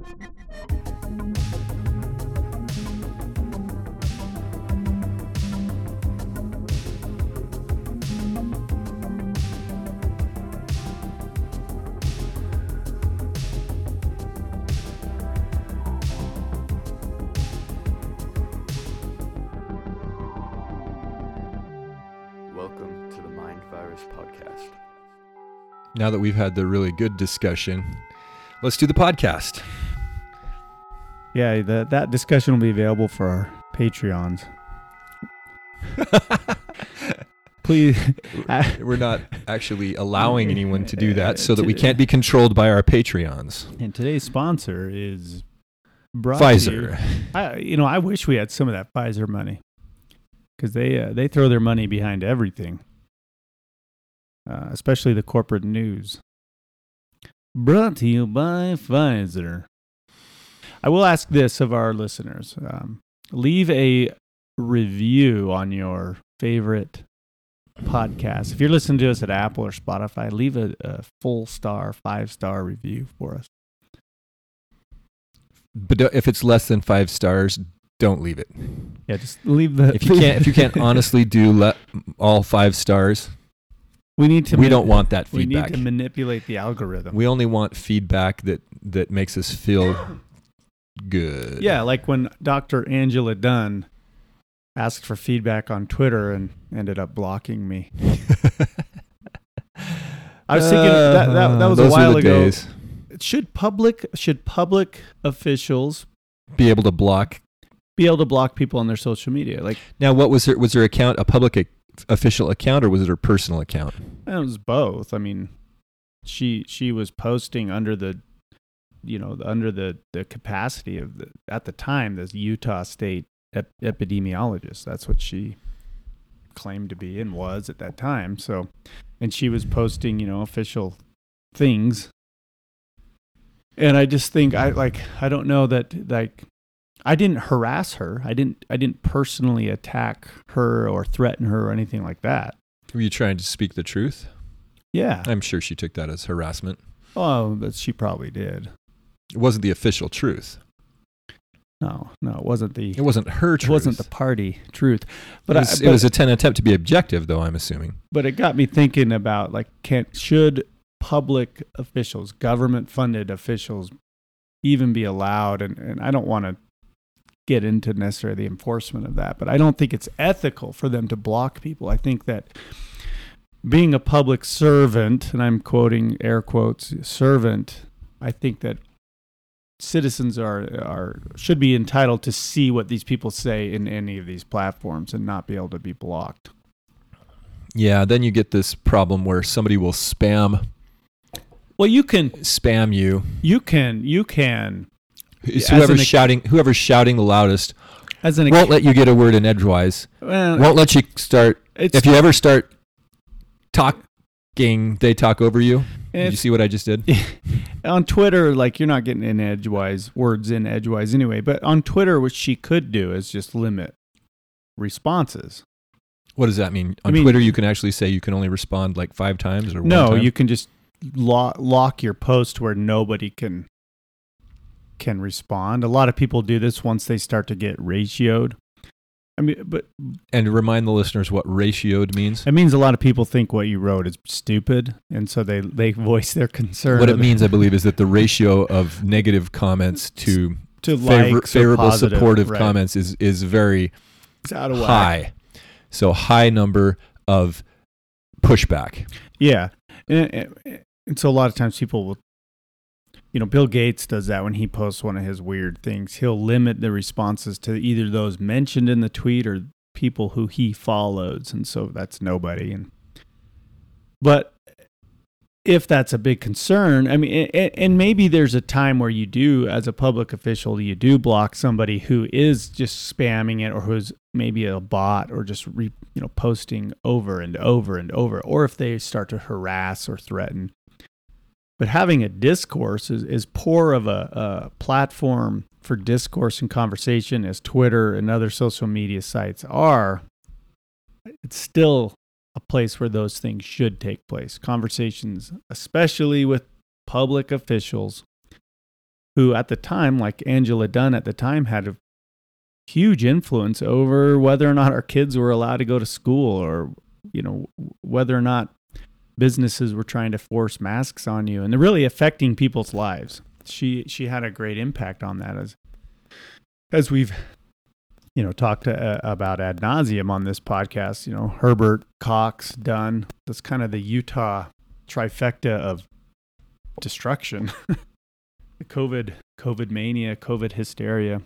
Welcome to Now that we've had the really good discussion, let's do the podcast. Yeah, that that discussion will be available for our Patreons. Please, We're not actually allowing anyone to do that so that we can't be controlled by our Patreons. and today's sponsor is to you- Pfizer. I, you know, I wish we had some of that Pfizer money because they uh, they throw their money behind everything, uh, especially the corporate news. Brought to you by Pfizer. I will ask this of our listeners: um, leave a review on your favorite podcast. If you're listening to us at Apple or Spotify, leave a, a full star, five star review for us. But if it's less than five stars, don't leave it. Yeah, just leave the. If you can't, if you can't honestly do le- all five stars, we need to. we man- don't want that We feedback. need to manipulate the algorithm. We only want feedback that that makes us feel good. yeah, like when Dr. Angela Dunn asked for feedback on Twitter and ended up blocking me. I was thinking that that, that was a Uh, while ago. days. Should public should public officials Be able to block. be able to block people on their social media? Like Now, what was her? Was her account a public official account or was it her personal account? it was both. I mean, she she was posting under the you know under the the capacity of the at the time the Utah State ep- epidemiologist. That's what she claimed to be and was at that time. So, and she was posting you know official things. And I just think I like I don't know that like I didn't harass her. I didn't I didn't personally attack her or threaten her or anything like that. Were you trying to speak the truth? Yeah. I'm sure she took that as harassment. Oh, but she probably did. It wasn't the official truth. No, no, it wasn't the It wasn't her truth. it wasn't the party truth. But it I, was, but, it was a ten attempt to be objective, though. I'm assuming. but it got me thinking about like can should public officials, government funded officials even be allowed and, and I don't want to get into necessarily the enforcement of that, but I don't think it's ethical for them to block people. I think that being a public servant, and I'm quoting air quotes servant, I think that citizens are are should be entitled to see what these people say in any of these platforms and not be able to be blocked. Yeah. Then you get this problem where somebody will spam Well, you can spam you. you can you can It's whoever's shouting, whoever's shouting the loudest, as an won't let you get a word in edgewise. well, Won't let you start. it's If you ever start talking, they talk over you. Did you see what I just did? on Twitter, like you're not getting in edgewise words in edgewise anyway. But on Twitter, what she could do is just limit responses. What does that mean? I On mean- Twitter, you can actually say you can only respond like five times or one No, you can just lock your post where nobody can can respond. A lot of people do this once they start to get ratioed. I mean, but and remind the listeners what ratioed means. it means a lot of people think what you wrote is stupid, and so they they voice their concern. What it means, I believe, is that the ratio of negative comments to to favor- likes favorable, positive, supportive right. comments is is very It's out of high. So high number of pushback. Yeah, and, and- and so a lot of times people will, you know, Bill Gates does that when he posts one of his weird things. He'll limit the responses to either those mentioned in the tweet or people who he follows, and so that's nobody. And but if that's a big concern, I mean, and, maybe there's a time where you do, as a public official, you do block somebody who is just spamming it or who's maybe a bot or just re, you know posting over and over and over, or if they start to harass or threaten. But having a discourse is, is poor of a, a platform for discourse and conversation as Twitter and other social media sites are. It's still a place where those things should take place. Conversations, especially with public officials who, at the time, like Angela Dunn at the time, had a huge influence over whether or not our kids were allowed to go to school or, you know, whether or not businesses were trying to force masks on you and they're really affecting people's lives. She she had a great impact on that as as we've you know talked to, uh, about ad nauseum on this podcast. You know Herbert Cox Dunn. That's kind of the Utah trifecta of destruction. the COVID COVID mania, COVID hysteria.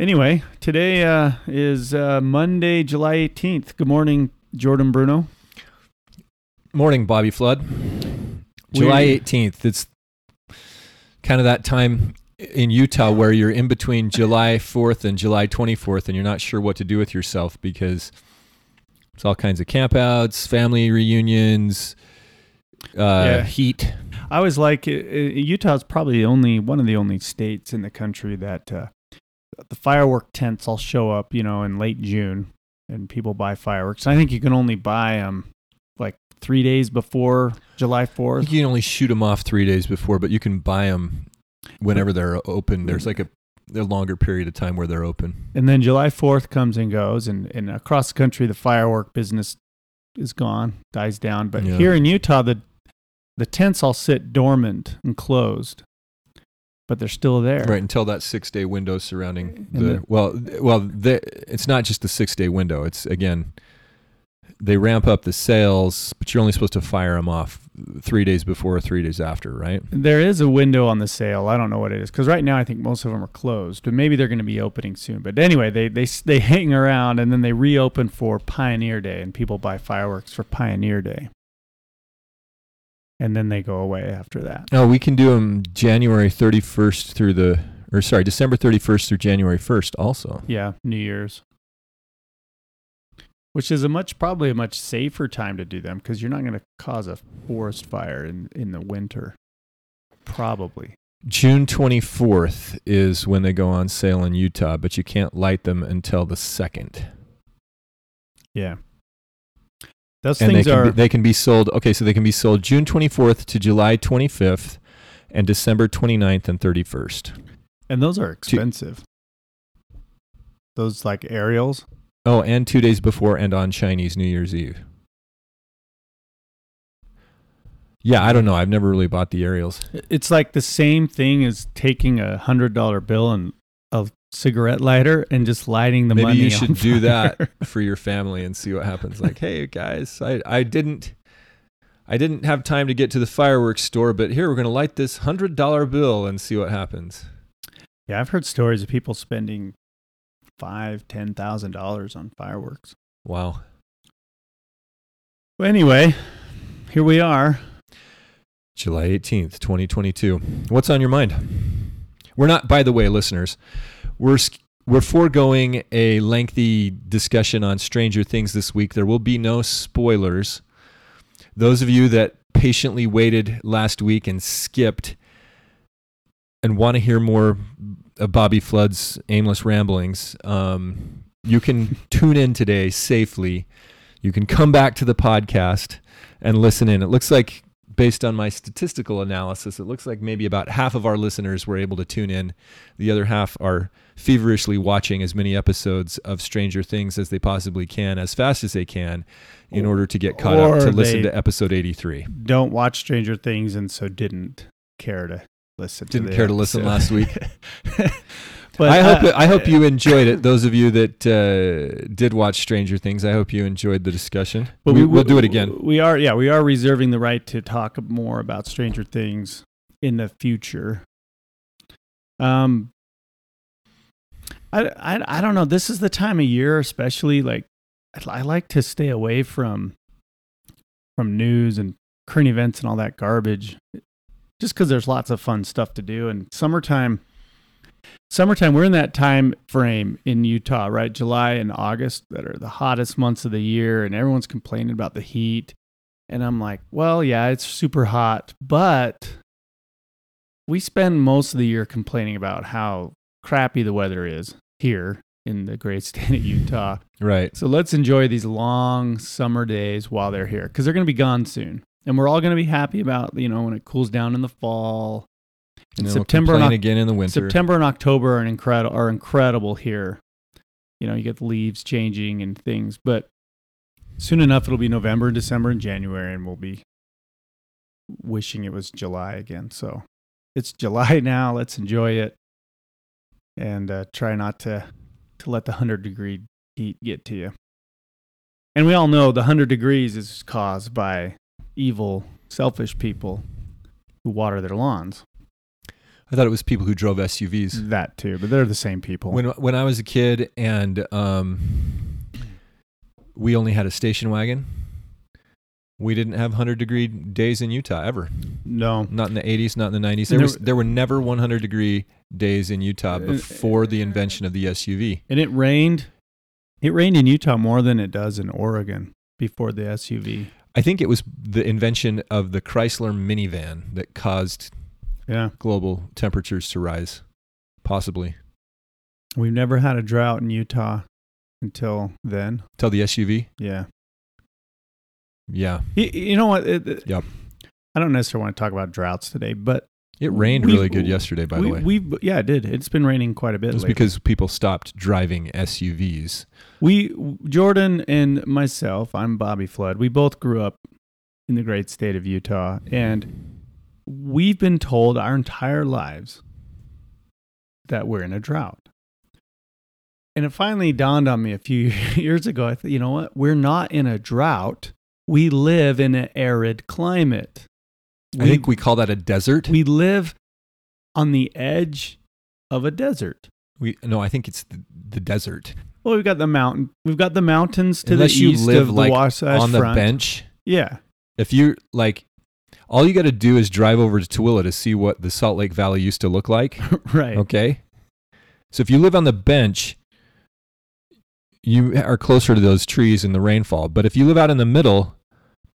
Anyway, today uh, is uh, Monday, July 18th. Good morning, Jordan Bruno. Morning, Bobby Flood. July 18th. It's kind of that time in Utah where you're in between July 4th and July 24th and you're not sure what to do with yourself because it's all kinds of campouts, family reunions, uh, Yeah. heat. I was like, uh, uh, Utah's probably the only one of the only states in the country that uh, the firework tents all show up, you know, in late June, and people buy fireworks. I think you can only buy them like three days before July Fourth. you can only shoot them off three days before, but you can buy them whenever they're open. There's like a, a longer period of time where they're open. And then July 4th comes and goes, and, and across the country, the firework business is gone, dies down. But Yeah. here in Utah, the the tents all sit dormant and closed, but they're still there. Right until that six day window surrounding the the- well, well, the, it's not just the six day window. It's again, they ramp up the sales, but you're only supposed to fire them off three days before or three days after, right? There is a window on the sale. I don't know what it is because right now I think most of them are closed, but maybe they're going to be opening soon. But anyway, they they they hang around and then they reopen for Pioneer Day, and people buy fireworks for Pioneer Day, and then they go away after that. Oh, we can do them January 31st through the, or sorry, December 31st through January 1st also. Yeah, New Year's. Which is a much probably a much safer time to do them because you're not going to cause a forest fire in, in the winter. Probably. June 24th is when they go on sale in Utah, but you can't light them until the 2nd. Yeah. Those and they things can, are be, they can be sold, okay, so they can be sold June 24th to July 25th and December 29th and 31st. and those are expensive. Those like aerials. Oh, and two days before and on Chinese New Year's Eve. Yeah, I don't know. I've never really bought the aerials. It's like the same thing as taking a hundred dollar bill and a cigarette lighter and just lighting the Maybe money. you on should do that for your family and see what happens. Like, hey guys, I, I didn't I didn't have time to get to the fireworks store, but here we're gonna light this hundred dollar bill and see what happens. yeah, I've heard stories of people spending five, ten thousand dollars on fireworks. Wow. Well, anyway, here we are. July 18th, 2022. What's on your mind? We're not, by the way, listeners, we're, we're foregoing a lengthy discussion on Stranger Things this week. There will be no spoilers. Those of you that patiently waited last week and skipped and want to hear more of Bobby Flood's aimless ramblings, um, you can tune in today safely. You can come back to the podcast and listen in. It looks like based on my statistical analysis, it looks like maybe about half of our listeners were able to tune in. The other half are feverishly watching as many episodes of Stranger Things as they possibly can, as fast as they can, in order to get caught Or up to listen to episode 83. Don't watch Stranger Things and so didn't care to listen. Didn't to care to listen last week. but I hope uh, I hope you enjoyed it. Those of you that uh, did watch Stranger Things, I hope you enjoyed the discussion. But we, will do it again. We are, yeah, we are reserving the right to talk more about Stranger Things in the future. Um, I, I, I don't know. This is the time of year, especially like I, I like to stay away from from news and current events and all that garbage, just because there's lots of fun stuff to do. And summertime, summertime, we're in that time frame in Utah, right? July and August that are the hottest months of the year, and everyone's complaining about the heat. And I'm like, well, yeah, it's super hot, but we spend most of the year complaining about how crappy the weather is here in the great state of Utah. Right. So let's enjoy these long summer days while they're here because they're going to be gone soon. And we're all going to be happy about you know when it cools down in the fall. And And September and Oc- again in the winter. September and October are incredible are incredible here. You know, you get the leaves changing and things, but soon enough it'll be November, December, and January, and we'll be wishing it was July again. So it's July now. Let's enjoy it and uh, try not to to let the hundred degree heat get to you. And we all know the hundred degrees is caused by evil, selfish people who water their lawns. I thought it was people who drove SUVs. That too, but they're the same people. When when I was a kid and um, we only had a station wagon, we didn't have 100 degree days in Utah ever. no, Not in the 80s, not in the 90s. There there- was there were never 100 degree days in Utah Uh, before the invention of the SUV. and it rained. It rained in Utah more than it does in Oregon before the SUV. I think it was the invention of the Chrysler minivan that caused Yeah, global temperatures to rise. Possibly. we've never had a drought in Utah until then. Tell the SUV? Yeah, Yeah. you, you know what? It, it- Yep. I don't necessarily want to talk about droughts today, but It rained really good yesterday, by we, the way. we yeah, it did. It's been raining quite a bit. It was lately. because people stopped driving SUVs. we Jordan and myself, I'm Bobby Flood. We both grew up in the great state of Utah, and we've been told our entire lives that we're in a drought. And it finally dawned on me a few years ago. I thought, you know what? We're not in a drought. We live in an arid climate. I think we call that a desert. we live on the edge of a desert. We no, I think it's the, the desert. Well, we've got the mountain. We've got the mountains to Unless the you east live of like the Wasatch on the Front. bench. Yeah, If you like, all you got to do is drive over to Tooele to see what the Salt Lake Valley used to look like. right. Okay, so if you live on the bench, you are closer to those trees and the rainfall. But if you live out in the middle,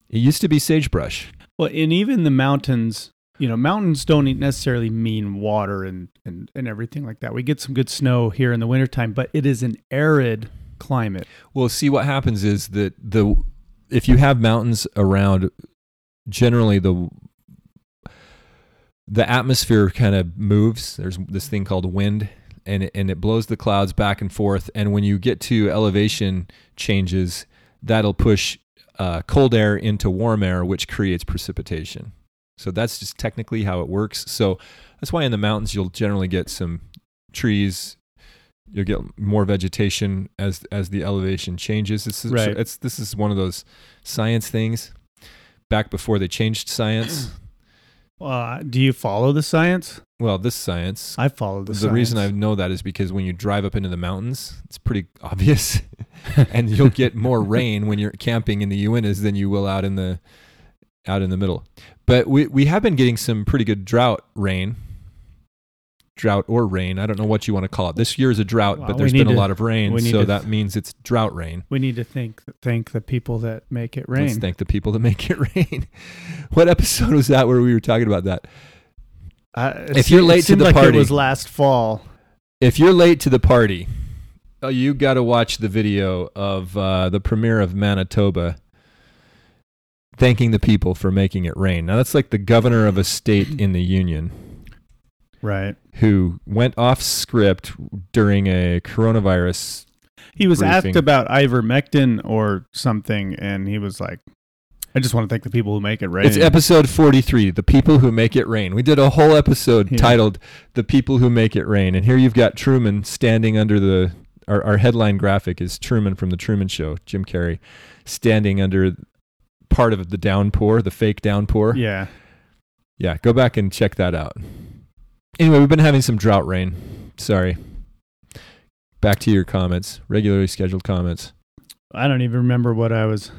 it used to be sagebrush. Well, and even the mountains, you know, mountains don't necessarily mean water and, and, and everything like that. We get some good snow here in the wintertime, but it is an arid climate. Well, see what happens is that the if you have mountains around, generally the the atmosphere kind of moves. There's this thing called wind, and it, and it blows the clouds back and forth. And when you get to elevation changes, that'll push uh, cold air into warm air, which creates precipitation. So that's just technically how it works. So that's why in the mountains you'll generally get some trees. You'll get more vegetation as as the elevation changes. This is Right. it's this is one of those science things. Back before they changed science. Uh, do you follow the science? Well, this science. I follow the, The, reason I know that is because when you drive up into the mountains, it's pretty obvious, and you'll get more rain when you're camping in the Uintas than you will out in the out in the middle. But we we have been getting some pretty good drought rain, drought or rain. I don't know what you want to call it. This year is a drought, Well, but there's need been a to- lot of rain, so to- that means it's drought rain. we need to thank thank the people that make it Let's rain. thank the people that make it rain. what episode was that where we were talking about that? Uh, If you're se- it late to the like party- it was last fall. If you're late to the party, oh, you got to watch the video of uh, the premier of Manitoba thanking the people for making it rain. Now, that's like the governor of a state in the union Right. who went off script during a coronavirus. He was briefing. asked about ivermectin or something, and he was like, "I just want to thank the people who make it rain." It's episode 43, The People Who Make It Rain. We did a whole episode Yeah. titled The People Who Make It Rain. And here you've got Truman standing under the. Our, our headline graphic is Truman from The Truman Show, Jim Carrey, standing under part of the downpour, the fake downpour. yeah. Yeah, go back and check that out. Anyway, we've been having some drought rain. Sorry. Back to your comments, regularly scheduled comments. I don't even remember what I was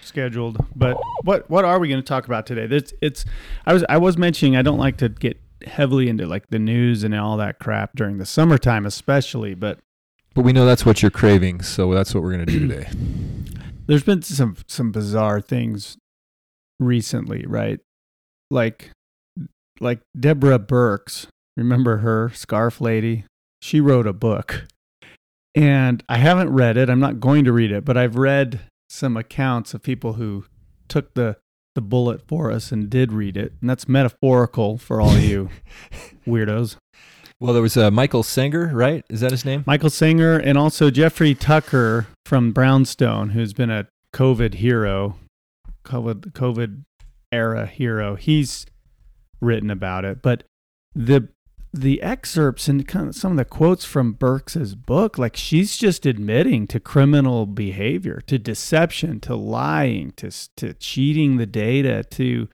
scheduled, but what what are we going to talk about today? It's it's I was I was mentioning I don't like to get heavily into like the news and all that crap during the summertime especially, but But we know that's what you're craving, so that's what we're going to do today. there's been some some bizarre things recently, right? Like like Deborah Birx, remember her scarf lady? She wrote a book. And I haven't read it. I'm not going to read it, but I've read some accounts of people who took the the bullet for us and did read it, and that's metaphorical for all you weirdos. Well, there was uh, Michael Senger, right? Is that his name? Michael Senger and also Jeffrey Tucker from Brownstone, who's been a COVID hero, COVID COVID era hero. He's written about it, but the the excerpts and kind of some of the quotes from Birx's book, like she's just admitting to criminal behavior, to deception, to lying, to to cheating the data, to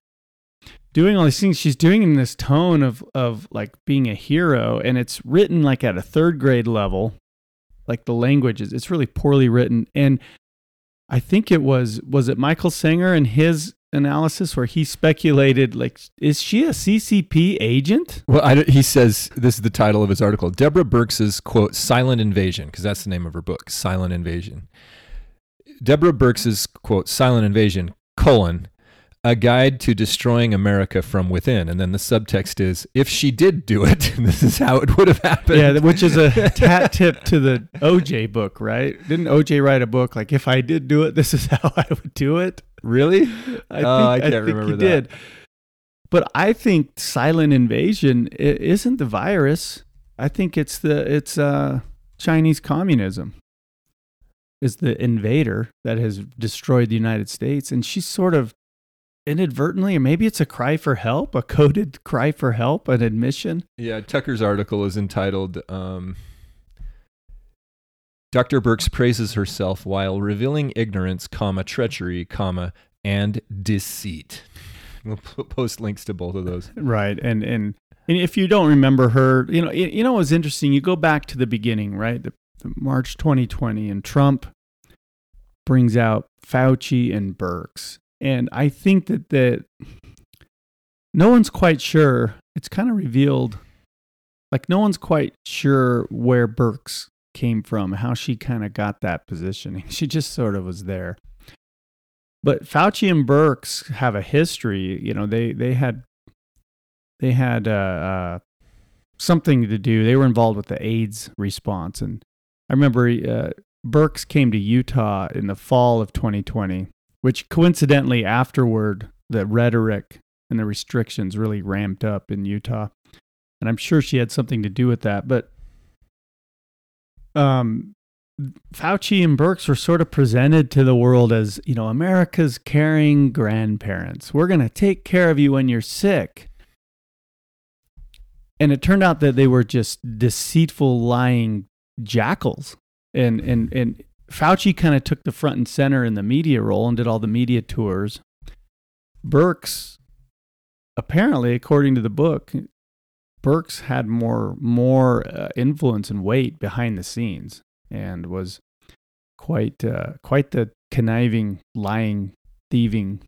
doing all these things. She's doing in this tone of of like being a hero, and it's written like at a third grade level, like the language is it's really poorly written. And I think it was was it Michael Senger and his analysis where he speculated like is she a CCP agent? Well, I, he says this is the title of his article. Deborah Birx's quote "Silent Invasion" because that's the name of her book, "Silent Invasion." Deborah Birx's quote "Silent Invasion" colon a guide to destroying America from within, and then the subtext is if she did do it, this is how it would have happened. Yeah, which is a tat tip to the OJ book, right? Didn't OJ write a book like if I did do it, this is how I would do it? Really? I think, Oh, I can't think remember he that. did. But I think silent invasion isn't the virus. I think it's the it's uh, Chinese communism is the invader that has destroyed the United States, and she's sort of inadvertently, or maybe it's a cry for help, a coded cry for help, an admission. Yeah, Tucker's article is entitled um, Dr. Birx praises herself while revealing ignorance, comma, treachery, comma, and deceit. We'll post links to both of those. Right. And and and if you don't remember her, you know, you, know what's interesting, you go back to the beginning, right? The, the March 2020 and Trump brings out Fauci and Birx. And I think that that no one's quite sure. It's kind of revealed like no one's quite sure where Birx came from, how she kind of got that positioning. She just sort of was there. But Fauci and Birx have a history. You know, they they had they had uh, uh, something to do. They were involved with the AIDS response, and I remember uh, Birx came to Utah in the fall of 2020, which coincidentally afterward the rhetoric and the restrictions really ramped up in Utah, and I'm sure she had something to do with that. But um, Fauci and Birx were sort of presented to the world as, you know, America's caring grandparents. We're going to take care of you when you're sick. And it turned out that they were just deceitful, lying jackals. And and and Fauci kind of took the front and center in the media role and did all the media tours. Birx, apparently, according to the book, Birx had more more uh, influence and weight behind the scenes and was quite uh, quite the conniving, lying, thieving.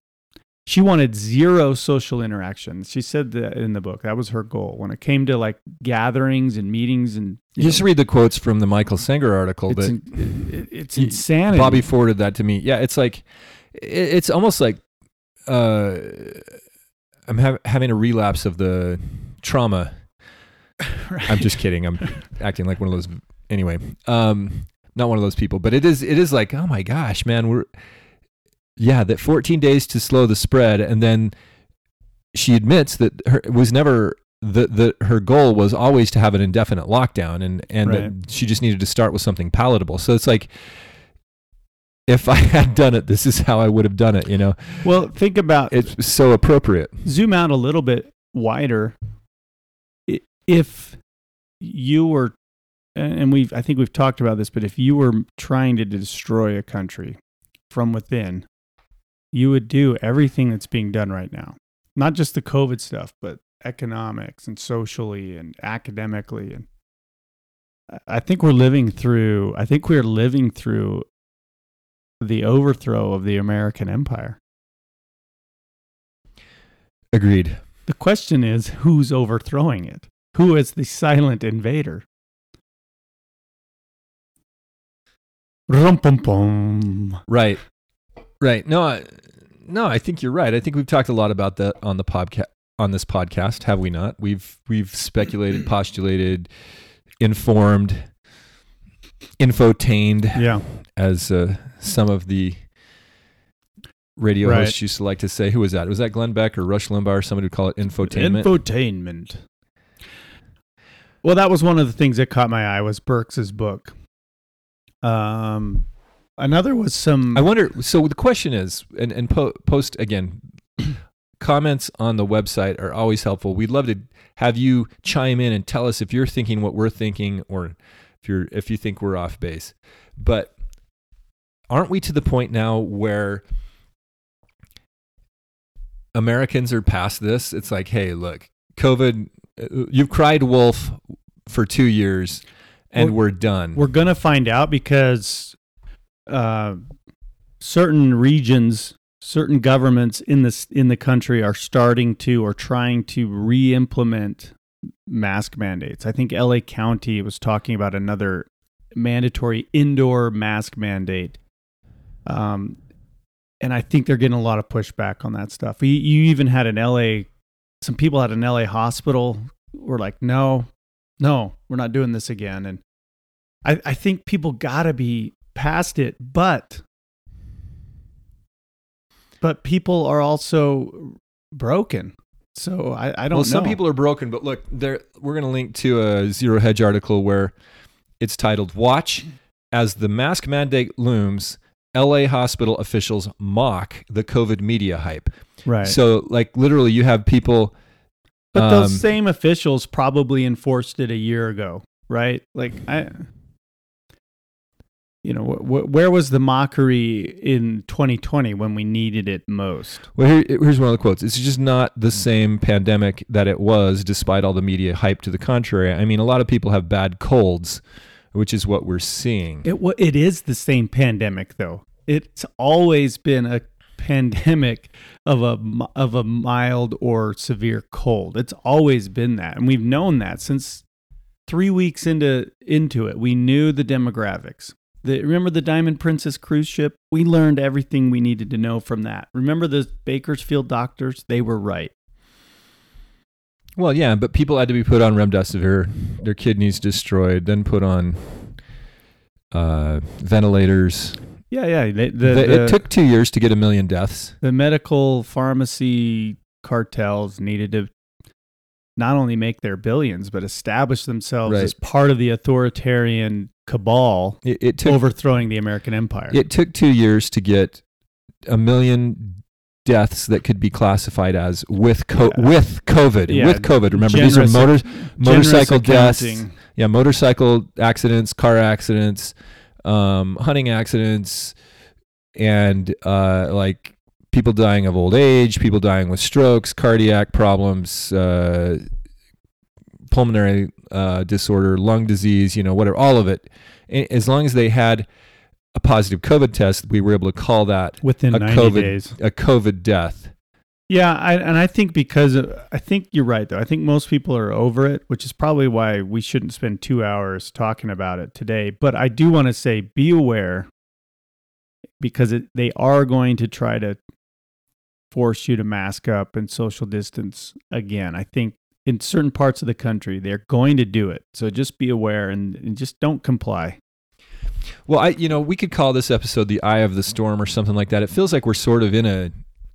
She wanted zero social interaction. She said that in the book that was her goal when it came to like gatherings and meetings and you Just know, read the quotes from the Michael Senger article it's, that in- it- it's insanity. Bobby forwarded that to me. Yeah, it's like it, it's almost like uh, I'm hav- having a relapse of the trauma. I'm just kidding. I'm acting like one of those. Anyway, um, not one of those people, but it is. It is like, oh my gosh, man, we're yeah, that 14 days to slow the spread, and then she admits that her it was never the the her goal was always to have an indefinite lockdown, and and Right. that she just needed to start with something palatable. So it's like. If I had done it, this is how I would have done it. You know, well, think about it's so appropriate. zoom out a little bit wider if you were and we've i think we've talked about this but if you were trying to destroy a country from within you would do everything that's being done right now not just the covid stuff but economics and socially and academically and I- i think we're living through i think we're living through the overthrow of the american empire Agreed. The question is who's overthrowing it? Who is the silent invader? Rum-pum-pum. Right. Right. No, I, no, I think you're right. I think we've talked a lot about that on the podcast on this podcast, have we not? We've we've speculated, postulated, informed, infotained Yeah. as uh, some of the radio Right. hosts used to like to say. Who was that? Was that Glenn Beck or Rush Limbaugh or somebody would call it infotainment? Infotainment. Well, that was one of the things that caught my eye was Birx's book. Um, another was some. I wonder. So the question is, and, and po- post again, comments on the website are always helpful. We'd love to have you chime in and tell us if you're thinking what we're thinking, or if you're if you think we're off base. But aren't we to the point now where Americans are past this? It's like, hey, look, COVID. uh, You've cried wolf for two years, and We're- we're done. we're gonna find out because uh, certain regions, certain governments in this in the country are starting to or trying to re-implement mask mandates. I think LA County was talking about another mandatory indoor mask mandate. Um, and I think they're getting a lot of pushback on that stuff. You, you even had an LA, some people at an LA hospital were like, no, no, we're not doing this again. And I, I think people gotta be past it, but but people are also broken. So I, I don't well, know. some people are broken, but look, there we're going to link to a Zero Hedge article where it's titled "Watch as the mask mandate looms." LA hospital officials mock the COVID media hype. right. So, like, literally, you have people. but um, those same officials probably enforced it a year ago, right? Like I you know, wh- wh- where was the mockery in 2020 when we needed it most? Well, here, here's one of the quotes. It's just not the hmm. same pandemic that it was, despite all the media hype to the contrary. I mean, a lot of people have bad colds, which is what we're seeing. It wa- it is the same pandemic though. It's always been a pandemic of a of a mild or severe cold. It's always been that, and we've known that since three weeks into into it. We knew the demographics. The, remember the Diamond Princess cruise ship? We learned everything we needed to know from that. Remember the Bakersfield doctors? They were right. Well, yeah, but people had to be put on remdesivir, their kidneys destroyed, then put on uh, ventilators. Yeah, yeah. The, the, The- it took two years to get a million deaths. the medical pharmacy cartels needed to not only make their billions but establish themselves Right. as part of the authoritarian cabal It, it took overthrowing the American empire. it took two years to get a million deaths that could be classified as with co- Yeah. with COVID. Yeah, with COVID. Remember, these are generous- motor, Generous motorcycle deaths. Yeah, motorcycle accidents, car accidents, um, hunting accidents, and uh, like people dying of old age, people dying with strokes, cardiac problems, uh, pulmonary uh, disorder, lung disease, you know, whatever, all of it. As long as they had a positive COVID test, we were able to call that within a 90 COVID days. a COVID death. Yeah, I, and I think because of, I think you're right though. I think most people are over it, which is probably why we shouldn't spend two hours talking about it today. But I do want to say, be aware because it, they are going to try to force you to mask up and social distance again. I think in certain parts of the country they're going to do it, so just be aware and, and just don't comply. Well, I you know we could call this episode the eye of the storm or something like that. It feels like we're sort of in a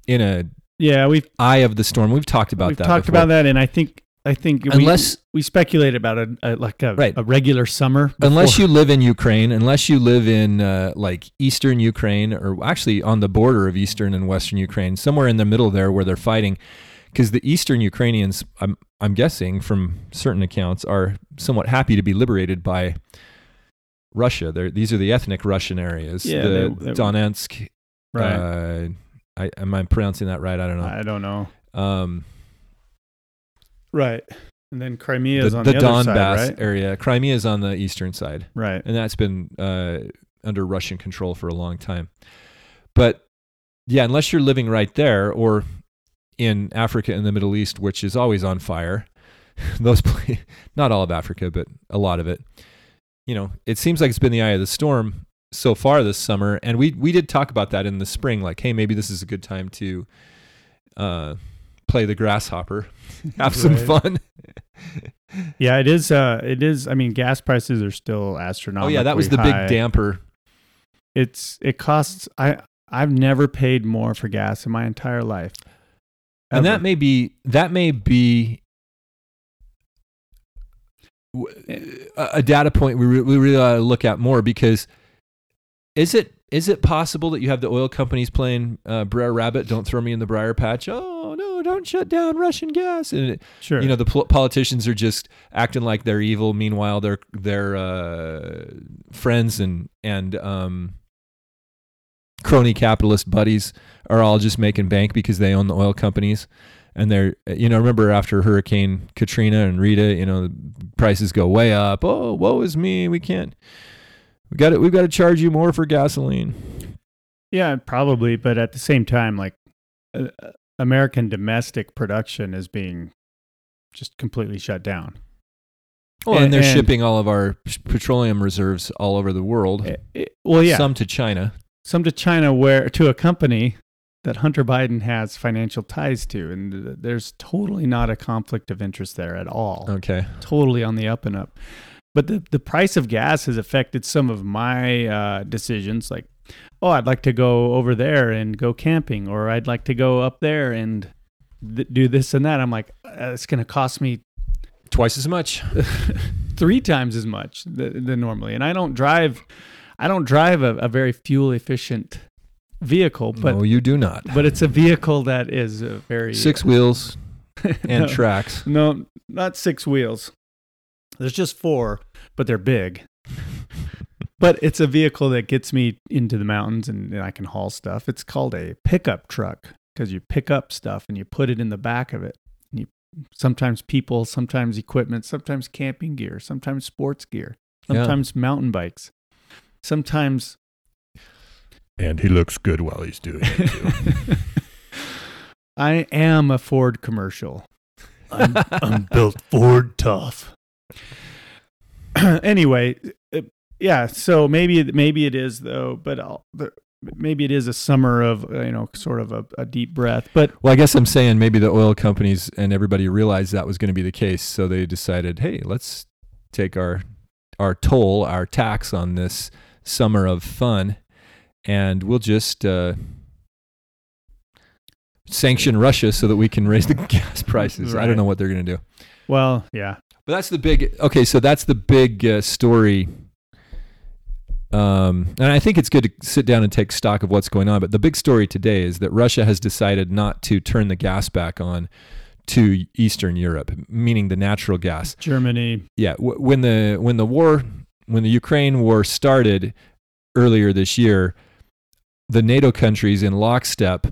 in a Yeah, we've eye of the storm. We've talked about that. we've that. talked before. about that, and I think I think we- Unless- we, speculate about a, a like a, Right. a regular summer. Unless you live in Ukraine, unless you live in uh, like eastern Ukraine or actually on the border of eastern and western Ukraine, somewhere in the middle there where they're fighting, because the eastern Ukrainians, I'm I'm guessing from certain accounts, are somewhat happy to be liberated by Russia. They're, these are the ethnic Russian areas. Yeah, the they- they- Donetsk. right. Uh, I, am I pronouncing that right? I don't know. I don't know. Um, Right. And then Crimea the is on the the, Donbass side, right? area. Crimea is on the eastern side. Right. and that's been uh, under Russian control for a long time. But yeah, unless you're living right there or in Africa and the Middle East, which is always on fire, those not all of Africa, but a lot of it. You know, it seems like it's been the eye of the storm so far this summer, and we we did talk about that in the spring. Like, hey, maybe this is a good time to uh, play the grasshopper, have some fun. Yeah, it is. Uh, it is. I mean, gas prices are still astronomical. oh yeah, that was the big damper. It's it costs. I I've never paid more for gas in my entire life. and that may be that may be a data point we, re- we really ought to look at more because is it is it possible that you have the oil companies playing uh, Brer Rabbit? Don't throw me in the briar patch. Oh no! Don't shut down Russian gas. And it, sure. you know the pol- politicians are just acting like they're evil. Meanwhile, their their uh, friends and and um, crony capitalist buddies are all just making bank because they own the oil companies. And they're, you know, remember after Hurricane Katrina and Rita, you know, prices go way up. Oh, woe is me. We can't. We got it. We've got to charge you more for gasoline. Yeah, probably, but at the same time, like uh, uh, American domestic production is being just completely shut down. Well, and, And- they're and- shipping all of our petroleum reserves all over the world. Eh, eh, well, yeah, some, Some to China. Some to China, where to a company that Hunter Biden has financial ties to, and there's totally not a conflict of interest there at all. Okay. Totally on the up and up. But the the price of gas has affected some of my uh, decisions, like. Oh, I'd like to go over there and go camping, or I'd like to go up there and th- do this and that. I'm like, uh, it's going to cost me Twice as much. three times as much th- than normally. And I don't drive, I don't drive a, a very fuel efficient vehicle, but no, you do not. but it's a vehicle that is very Six wheels and no, tracks. no, not six wheels. There's just four, but they're big. but it's a vehicle that gets me into the mountains and, and I can haul stuff. It's called a pickup truck because you pick up stuff and you put it in the back of it. And you sometimes people, sometimes equipment, sometimes camping gear, sometimes sports gear, Yeah. sometimes mountain bikes, sometimes And he looks good while he's doing it too. I am a Ford commercial. I'm, I'm built Ford tough. anyway, uh, yeah. So maybe maybe it is though, but I'll, but maybe it is a summer of uh, you know sort of a, a deep breath. But Well, I guess I'm saying maybe the oil companies and everybody realized that was going to be the case, so they decided, hey, let's take our our toll, our tax on this summer of fun, and we'll just uh, sanction Russia so that we can raise the gas prices. I don't know what they're going to do. well, yeah, But that's the big. Okay, so that's the big uh, story. Um, and I think it's good to sit down and take stock of what's going on. But the big story today is that Russia has decided not to turn the gas back on to Eastern Europe, meaning the natural gas. Germany. Yeah, w- when the when the war when the Ukraine war started earlier this year, the NATO countries in lockstep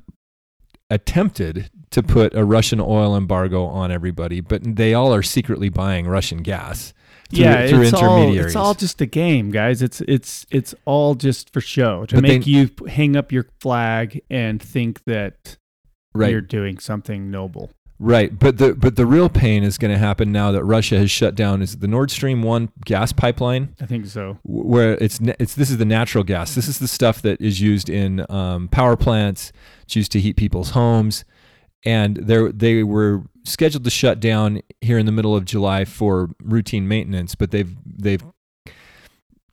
attempted to put a Russian oil embargo on everybody, but they all are secretly buying Russian gas through, yeah, through it's all intermediaries. it's all just a game, guys. It's it's it's all just for show to But make they- you hang up your flag and think that right, you're doing something noble. right. But the but the real pain is going to happen now that Russia has shut down is the Nord Stream one gas pipeline. I think so. where it's it's this is the natural gas. This is the stuff that is used in um, power plants. It's used to heat people's homes, and they were scheduled to shut down here in the middle of July for routine maintenance, but they've they've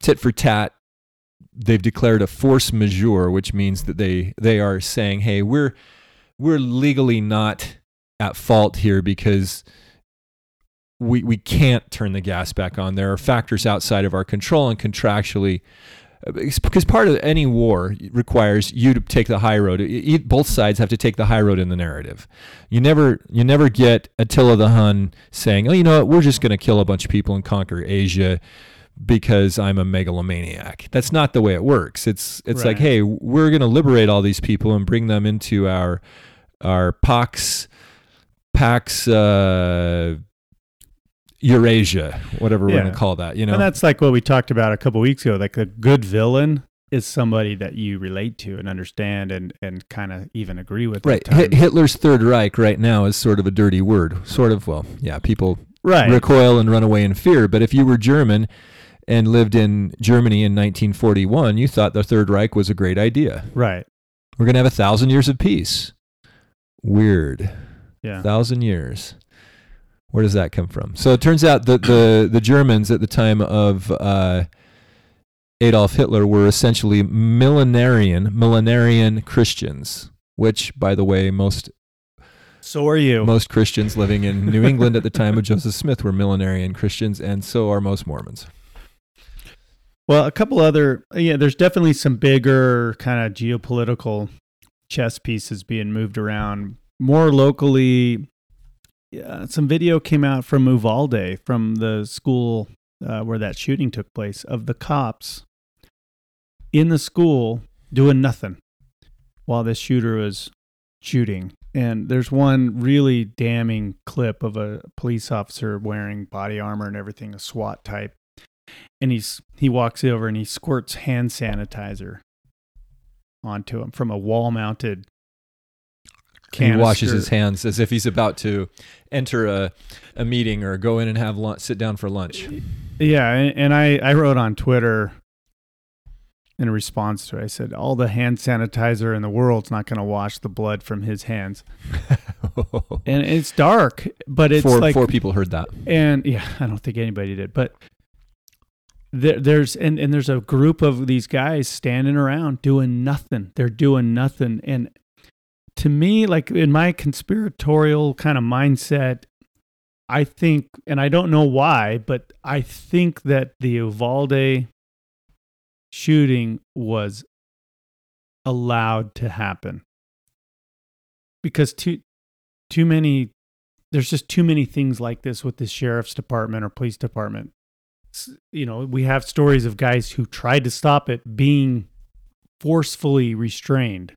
tit for tat. They've declared a force majeure, which means that they they are saying, "Hey, we're we're legally not at fault here because we we can't turn the gas back on. There are factors outside of our control and contractually because part of any war requires you to take the high road. Both sides have to take the high road in the narrative. You never you never get Attila the Hun saying, "Oh, you know what? We're just going to kill a bunch of people and conquer Asia." Because I'm a megalomaniac. That's not the way it works. It's it's like, hey, we're going to liberate all these people and bring them into our our Pax Pax uh, Eurasia, whatever we're going to call that. You know, And that's like what we talked about a couple weeks ago. Like a good villain is somebody that you relate to and understand and, and kind of even agree with. right. Hitler's Third Reich right now is sort of a dirty word. Sort of. Well, yeah, people right. recoil and run away in fear. But if you were German and lived in Germany in 1941, you thought the Third Reich was a great idea. Right. We're going to have a thousand years of peace. Weird. Yeah. thousand years. Where does that come from? So it turns out that the the Germans at the time of uh, Adolf Hitler were essentially millenarian millenarian Christians, which, by the way, most So are you. most Christians living in New England at the time of Joseph Smith were millenarian Christians, and so are most Mormons. Well, a couple other, yeah, there's definitely some bigger kind of geopolitical chess pieces being moved around. More locally, yeah, some video came out from Uvalde, from the school uh, where that shooting took place, of the cops in the school doing nothing while this shooter was shooting. And there's one really damning clip of a police officer wearing body armor and everything, a SWAT type and he's he walks over and he squirts hand sanitizer onto him from a wall mounted He washes his hands as if he's about to enter a, a meeting or go in and have lunch, sit down for lunch. yeah and, and i i wrote on twitter in response to it i said all the hand sanitizer in the world's not going to wash the blood from his hands and it's dark but it's four, like four people heard that. and yeah i don't think anybody did but there, there's and, and there's a group of these guys standing around doing nothing they're doing nothing and to me like in my conspiratorial kind of mindset i think and i don't know why but i think that the uvalde shooting was allowed to happen because too too many there's just too many things like this with the sheriff's department or police department. You know, we have stories of guys who tried to stop it being forcefully restrained.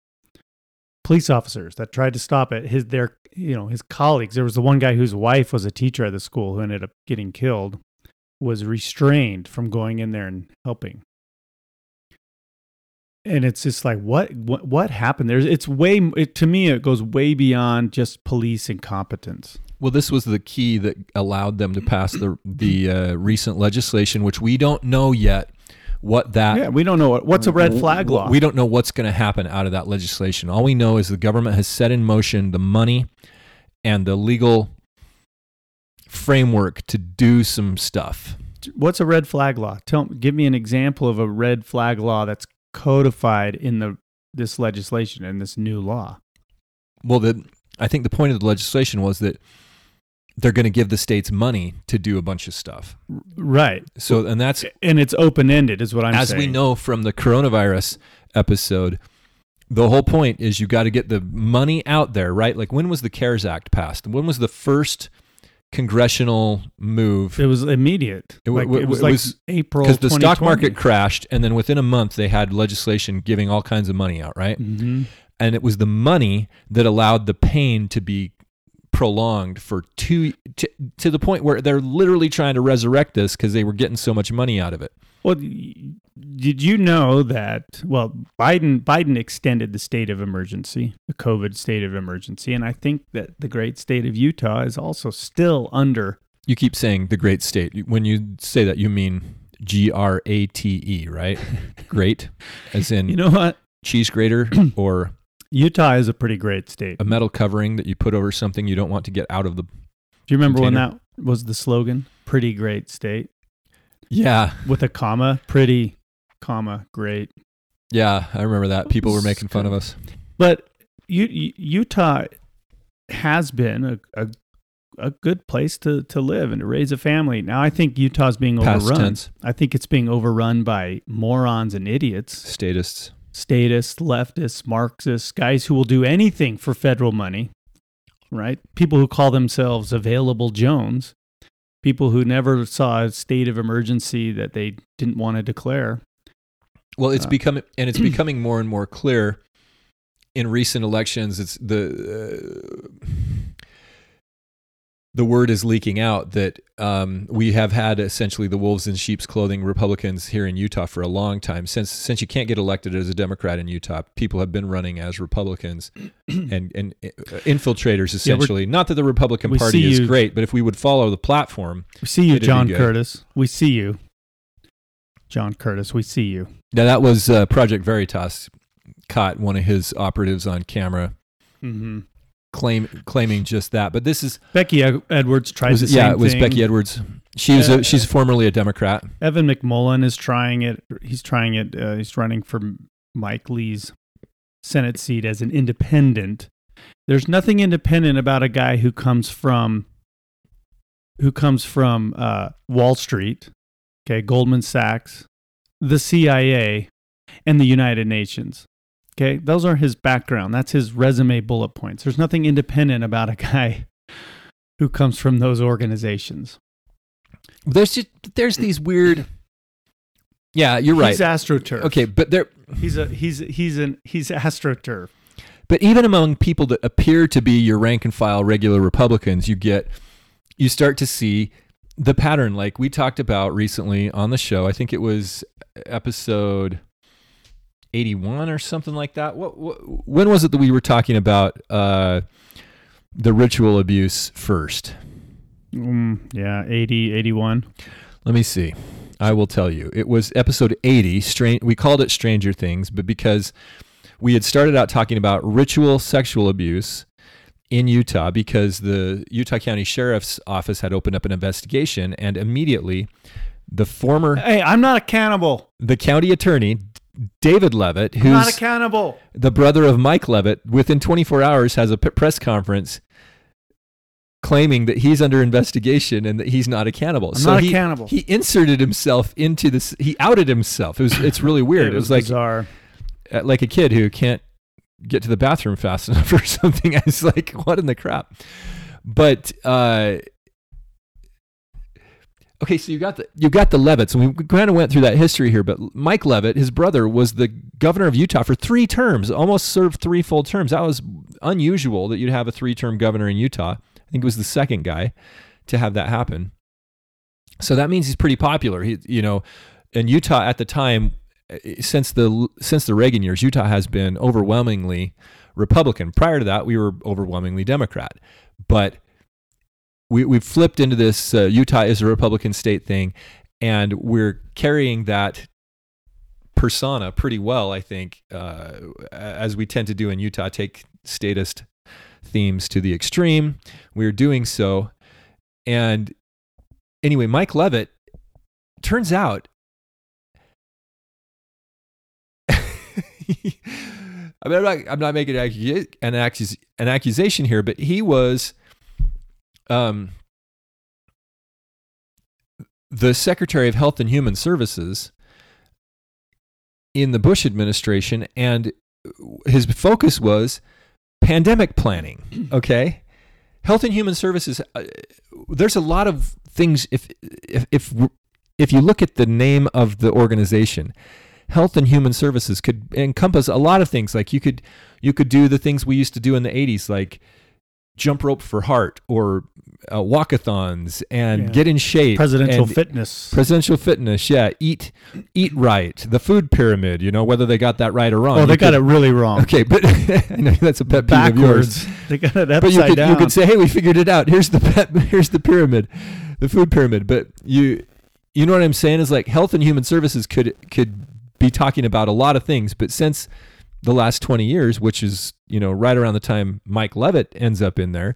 Police officers that tried to stop it, his their you know, his colleagues. There was the one guy whose wife was a teacher at the school who ended up getting killed, was restrained from going in there and helping. And it's just like what what what happened? There's it's way it, to me it goes way beyond just police incompetence. Well, this was the key that allowed them to pass the the uh, recent legislation, which we don't know yet what that. Yeah, we don't know what, what's a red flag law. We don't know what's going to happen out of that legislation. All we know is the government has set in motion the money and the legal framework to do some stuff. What's a red flag law? Tell give me an example of a red flag law that's codified in the this legislation and this new law. Well, the I think the point of the legislation was that they're going to give the states money to do a bunch of stuff. Right. So, and that's And it's open ended is what I'm as saying. we know from the coronavirus episode. The whole point is you got to get the money out there, right? Like when was the CARES Act passed? When was the first congressional move? It was immediate. It like, wa- it was it like was- April Because the stock market crashed, and then within a month they had legislation giving all kinds of money out, right? Mhm. and it was the money that allowed the pain to be prolonged for two to, to the point where they're literally trying to resurrect this because they were getting so much money out of it. Well, did you know that? Well, Biden Biden extended the state of emergency, the COVID state of emergency, and I think that the great state of Utah is also still under. You keep saying the great state. When you say that, you mean G R A T E, right? Great, as in You know what? cheese grater or Utah is a pretty great state. a metal covering that you put over something you don't want to get out of the. Do you remember when that was the slogan? Pretty great state Yeah, with a comma. Pretty, comma great. yeah, I remember that. People were making fun of us. But U- U- Utah has been a, a a good place to to live and to raise a family. Now I think Utah's being Past overrun. tense, I think it's being overrun by morons and idiots, statists. Statists, leftists, Marxists, guys who will do anything for federal money. Right? People who call themselves available Jones, people who never saw a state of emergency that they didn't want to declare. Well, it's Uh, becoming and it's becoming more and more clear in recent elections. It's the uh, the word is leaking out that um, we have had essentially the wolves in sheep's clothing Republicans here in Utah for a long time. Since since you can't get elected as a Democrat in Utah, people have been running as Republicans and and uh, infiltrators Yeah, essentially. Not that the Republican Party is you- great, but if we would follow the platform, We see you, John. Curtis. We see you. John Curtis, we see you. now that was uh, Project Veritas caught one of his operatives on camera Mm-hmm. Claim claiming just that. But this is Becky Edwards tried was, the same yeah, it was thing. Becky Edwards. She was Uh, a, she's formerly a Democrat. Evan McMullin is trying it. He's trying it. Uh, he's running for Mike Lee's Senate seat as an independent. There's nothing independent about a guy who comes from who comes from uh, Wall Street, okay, Goldman Sachs, the CIA, and the United Nations. Okay, those are his background. That's his resume bullet points. There's nothing independent about a guy who comes from those organizations. There's just there's these weird. Yeah, you're right. He's astroturf. Okay, but there He's a he's he's an he's astroturf. But even among people that appear to be your rank and file regular Republicans, you get you start to see the pattern like we talked about recently on the show. I think it was episode 81 or something like that. What, what when was it that we were talking about uh the ritual abuse first? Mm, yeah, 80, 81. Let me see. I will tell you. It was episode 80. Strange. We called it Stranger Things, but because we had started out talking about ritual sexual abuse in Utah, because the Utah County Sheriff's Office had opened up an investigation, and immediately the former Hey, I'm not a cannibal. the county attorney David Leavitt, I'm not a who's cannibal. the brother of Mike Leavitt, within 24 hours has a p- press conference claiming that he's under investigation and that he's not a cannibal. I'm so not a he, cannibal. he inserted himself into this. He outed himself. It was it's really weird. it, was, like bizarre. uh, like a kid who can't get to the bathroom fast enough or something. I was like, what in the crap? But uh, okay, so you got the you got the Leavitts, and we kind of went through that history here. But Mike Leavitt, his brother, was the governor of Utah for three terms, almost served three full terms. That was unusual that you'd have a three term governor in Utah. I think it was the second guy to have that happen. So that means he's pretty popular. He, you know, in Utah at the time, eh, since the since the Reagan years, Utah has been overwhelmingly Republican. Prior to that, we were overwhelmingly Democrat. But we we've flipped into this uh, Utah is a Republican state thing, and we're carrying that persona pretty well, I think, uh, as we tend to do in Utah. Take statist themes to the extreme. We're doing so, and anyway, Mike Leavitt turns out. I mean, I'm not, I'm not making an, accu- an, accus- an accusation here, but he was um, the Secretary of Health and Human Services in the Bush administration, and his focus was pandemic planning. Okay, Health and Human Services. Uh, there's a lot of things. If if if if you look at the name of the organization, Health and Human Services could encompass a lot of things. Like you could you could do the things we used to do in the '80s, like jump rope for heart or uh, walkathons and Yeah. get in shape. Presidential fitness. Presidential fitness, yeah. Eat, eat right. The food pyramid, you know, whether they got that right or wrong. oh, they got could- it really wrong. Okay, but I know that's a pet peeve of yours. Backwards. They got it upside But you could down. you could say, hey, we figured it out. Here's the pet, here's the pyramid, the food pyramid. But you you know what I'm saying is like health and human services could could be talking about a lot of things, but since the last 20 years, which is you know right around the time Mike Leavitt ends up in there,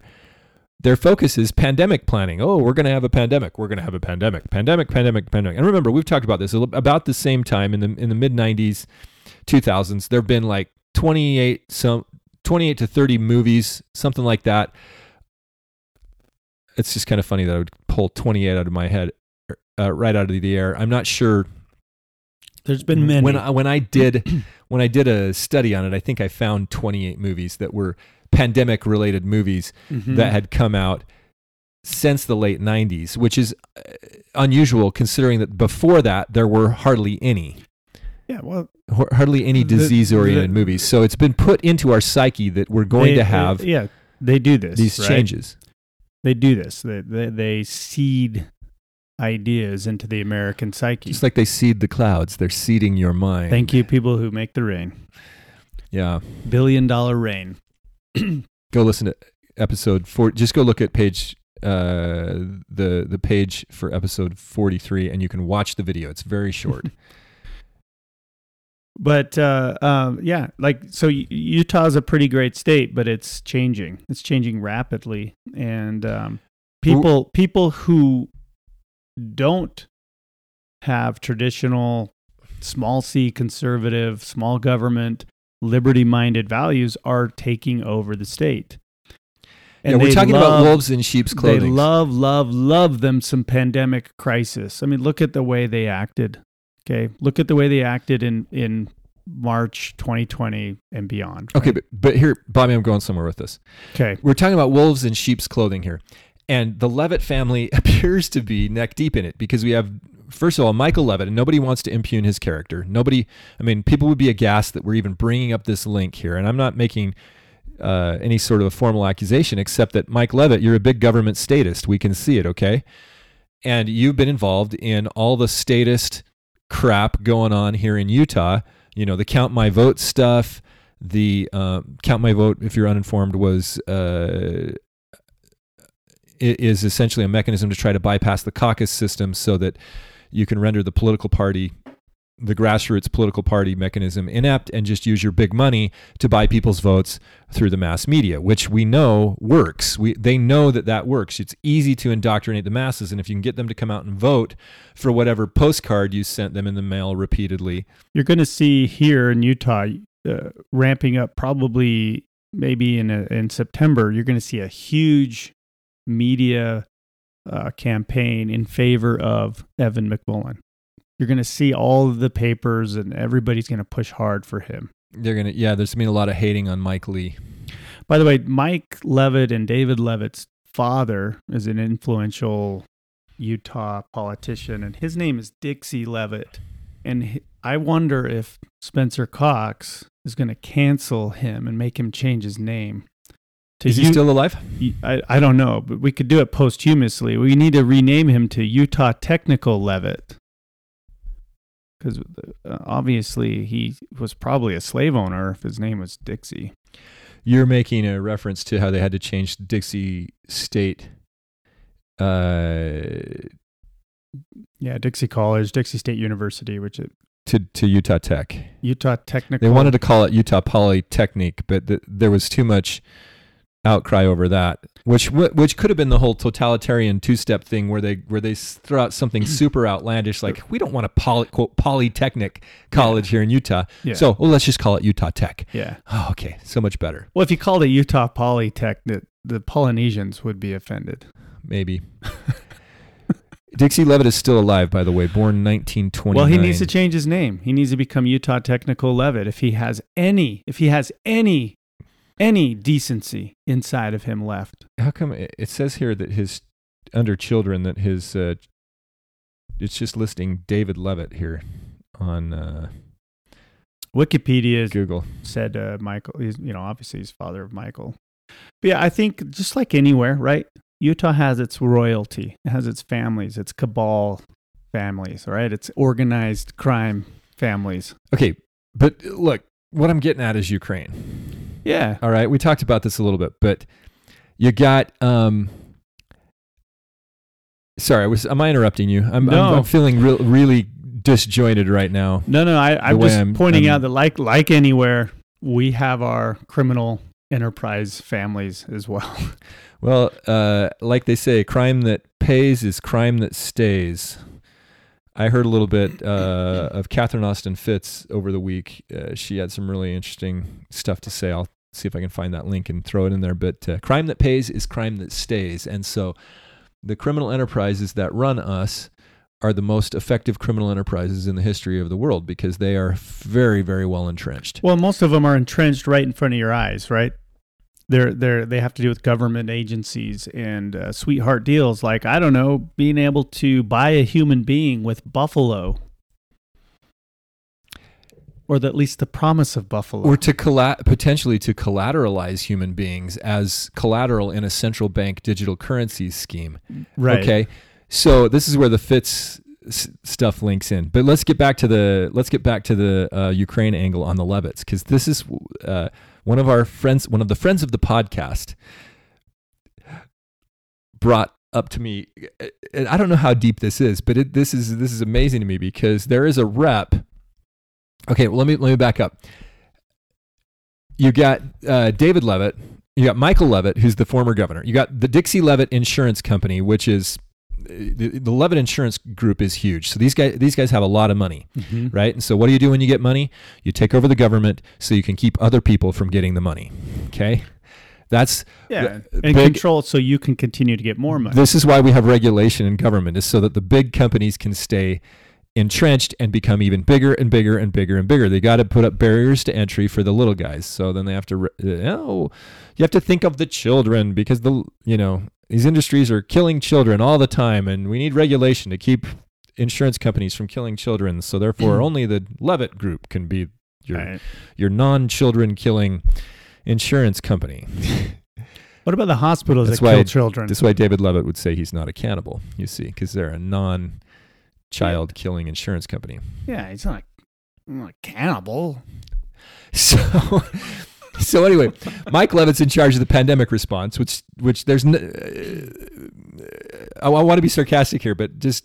their focus is pandemic planning. Oh, we're going to have a pandemic. We're going to have a pandemic. Pandemic, pandemic, pandemic. And remember, we've talked about this about the same time in the in the mid 90s, 2000s. There've been like 28 some 28 to 30 movies, something like that. It's just kind of funny that I would pull 28 out of my head uh, right out of the air. I'm not sure There's been many. when I, when I did when I did a study on it, I think I found 28 movies that were pandemic related movies Mhm. that had come out since the late 90s, which is uh, unusual considering that before that there were hardly any yeah, well, hardly any disease oriented movies. So it's been put into our psyche that we're going they- to have yeah, they do this. these right? changes. They do this. They, they they seed ideas into the American psyche. Just like they seed the clouds, they're seeding your mind. Thank you, people who make the rain. Yeah. Billion dollar rain. Go listen to episode four. Just go look at page uh the the page for episode 43 and you can watch the video it's very short But uh, um, yeah, like so, Utah's a pretty great state, but it's changing. It's changing rapidly, and um, people people who don't have traditional small c conservative, small government, liberty minded values are taking over the state. yeah, we're talking about wolves in sheep's clothing. They love, love, love them some pandemic crisis. I mean, look at the way they acted. Okay, look at the way they acted in in March 2020 and beyond. okay, but but here, Bobby, I'm going somewhere with this. okay, We're talking about wolves in sheep's clothing here. And the Leavitt family appears to be neck deep in it because we have, first of all, Michael Leavitt, and nobody wants to impugn his character. Nobody, I mean, people would be aghast that we're even bringing up this link here. And I'm not making uh, any sort of a formal accusation, except that Mike Leavitt, you're a big government statist. We can see it, okay? And you've been involved in all the statist crap going on here in Utah. You know, the count my vote stuff, the uh, count my vote, if you're uninformed, was uh, is essentially a mechanism to try to bypass the caucus system so that you can render the political party, the grassroots political party mechanism inept and just use your big money to buy people's votes through the mass media, which we know works. We, they know that that works. It's easy to indoctrinate the masses. And if you can get them to come out and vote for whatever postcard you sent them in the mail repeatedly, you're going to see here in Utah uh, ramping up probably maybe in a, in September. You're going to see a huge media uh, campaign in favor of Evan McMullin. You're going to see all the papers, and everybody's going to push hard for him. they're going to, yeah, there's been a lot of hating on Mike Lee. By the way, Mike Leavitt and David Leavitt's father is an influential Utah politician, and his name is Dixie Leavitt. And I wonder if Spencer Cox is going to cancel him and make him change his name. To Is he U- still alive? I, I don't know, but we could do it posthumously. We need to rename him to Utah Technical Leavitt. Because uh, obviously he was probably a slave owner if his name was Dixie. You're making a reference to how they had to change Dixie State. Uh, Yeah, Dixie College, Dixie State University, which is to to Utah Tech. Utah Technical. They wanted to call it Utah Polytechnic, but th- there was too much outcry over that, which which could have been the whole totalitarian two step thing where they where they throw out something super outlandish like we don't want a poly, quote, polytechnic college here in Utah, Yeah. so well let's just call it Utah Tech. yeah. Oh, okay, so much better. Well, if you called it Utah Polytech, the, the Polynesians would be offended. Maybe. Dixie Leavitt is still alive, by the way, born 1929. Well, he needs to change his name. He needs to become Utah Technical Leavitt if he has any, if he has any, any decency inside of him left. How come it says here that his under children that his uh, it's just listing David Leavitt here on uh, Wikipedia Google. said uh, Michael. He's you know obviously he's father of Michael. But yeah, I think just like anywhere, right? Utah has its royalty, it has its families, its cabal families, right? It's organized crime families. Okay, but look, what I'm getting at is Ukraine. Yeah, All right, we talked about this a little bit, but you got. Um, sorry, I was. Am I interrupting you? I'm, No. I'm, I'm feeling real, really disjointed right now. no, no. I, I'm just I'm- pointing out that like like anywhere, we have our criminal enterprise families as well. Well, uh, like they say, crime that pays is crime that stays. I heard a little bit uh, of Catherine Austin Fitts over the week. Uh, she had some really interesting stuff to say. I'll see if I can find that link and throw it in there. But uh, crime that pays is crime that stays. And so the criminal enterprises that run us are the most effective criminal enterprises in the history of the world because they are very, very well entrenched. Well, most of them are entrenched right in front of your eyes, right? They're they're they have to do with government agencies and uh, sweetheart deals, like I don't know, being able to buy a human being with buffalo, or at least the promise of buffalo. or to colla- potentially to collateralize human beings as collateral in a central bank digital currency scheme. right? Okay, so this is where the Fitts s- stuff links in. But let's get back to the let's get back to the uh, Ukraine angle on the Leavitts because this is uh, one of our friends, one of the friends of the podcast, brought up to me. And I don't know how deep this is, but it, this is this is amazing to me because there is a rep Okay, well let me let me back up. You got uh, David Leavitt. You got Michael Leavitt, who's the former governor. You got the Dixie Leavitt Insurance Company, which is the, the Leavitt Insurance Group is huge. So these guys these guys have a lot of money, right? And so what do you do when you get money? You take over the government so you can keep other people from getting the money. Okay, that's Yeah, and big- control it so you can continue to get more money. This is why we have regulation in government, is so that the big companies can stay entrenched and become even bigger and bigger and bigger and bigger. They got to put up barriers to entry for the little guys. So then they have to, re- oh, you have to think of the children because the, you know, these industries are killing children all the time, and we need regulation to keep insurance companies from killing children. So therefore, mm. only the Leavitt Group can be your Right. your non-children killing insurance company. What about the hospitals That's that why- kill children? That's why David Leavitt would say he's not a cannibal, you see, because they're a non child killing insurance company. yeah, he's not, not a cannibal. So so anyway, Mike Leavitt's in charge of the pandemic response, which which there's n- uh, I, want to be sarcastic here, but just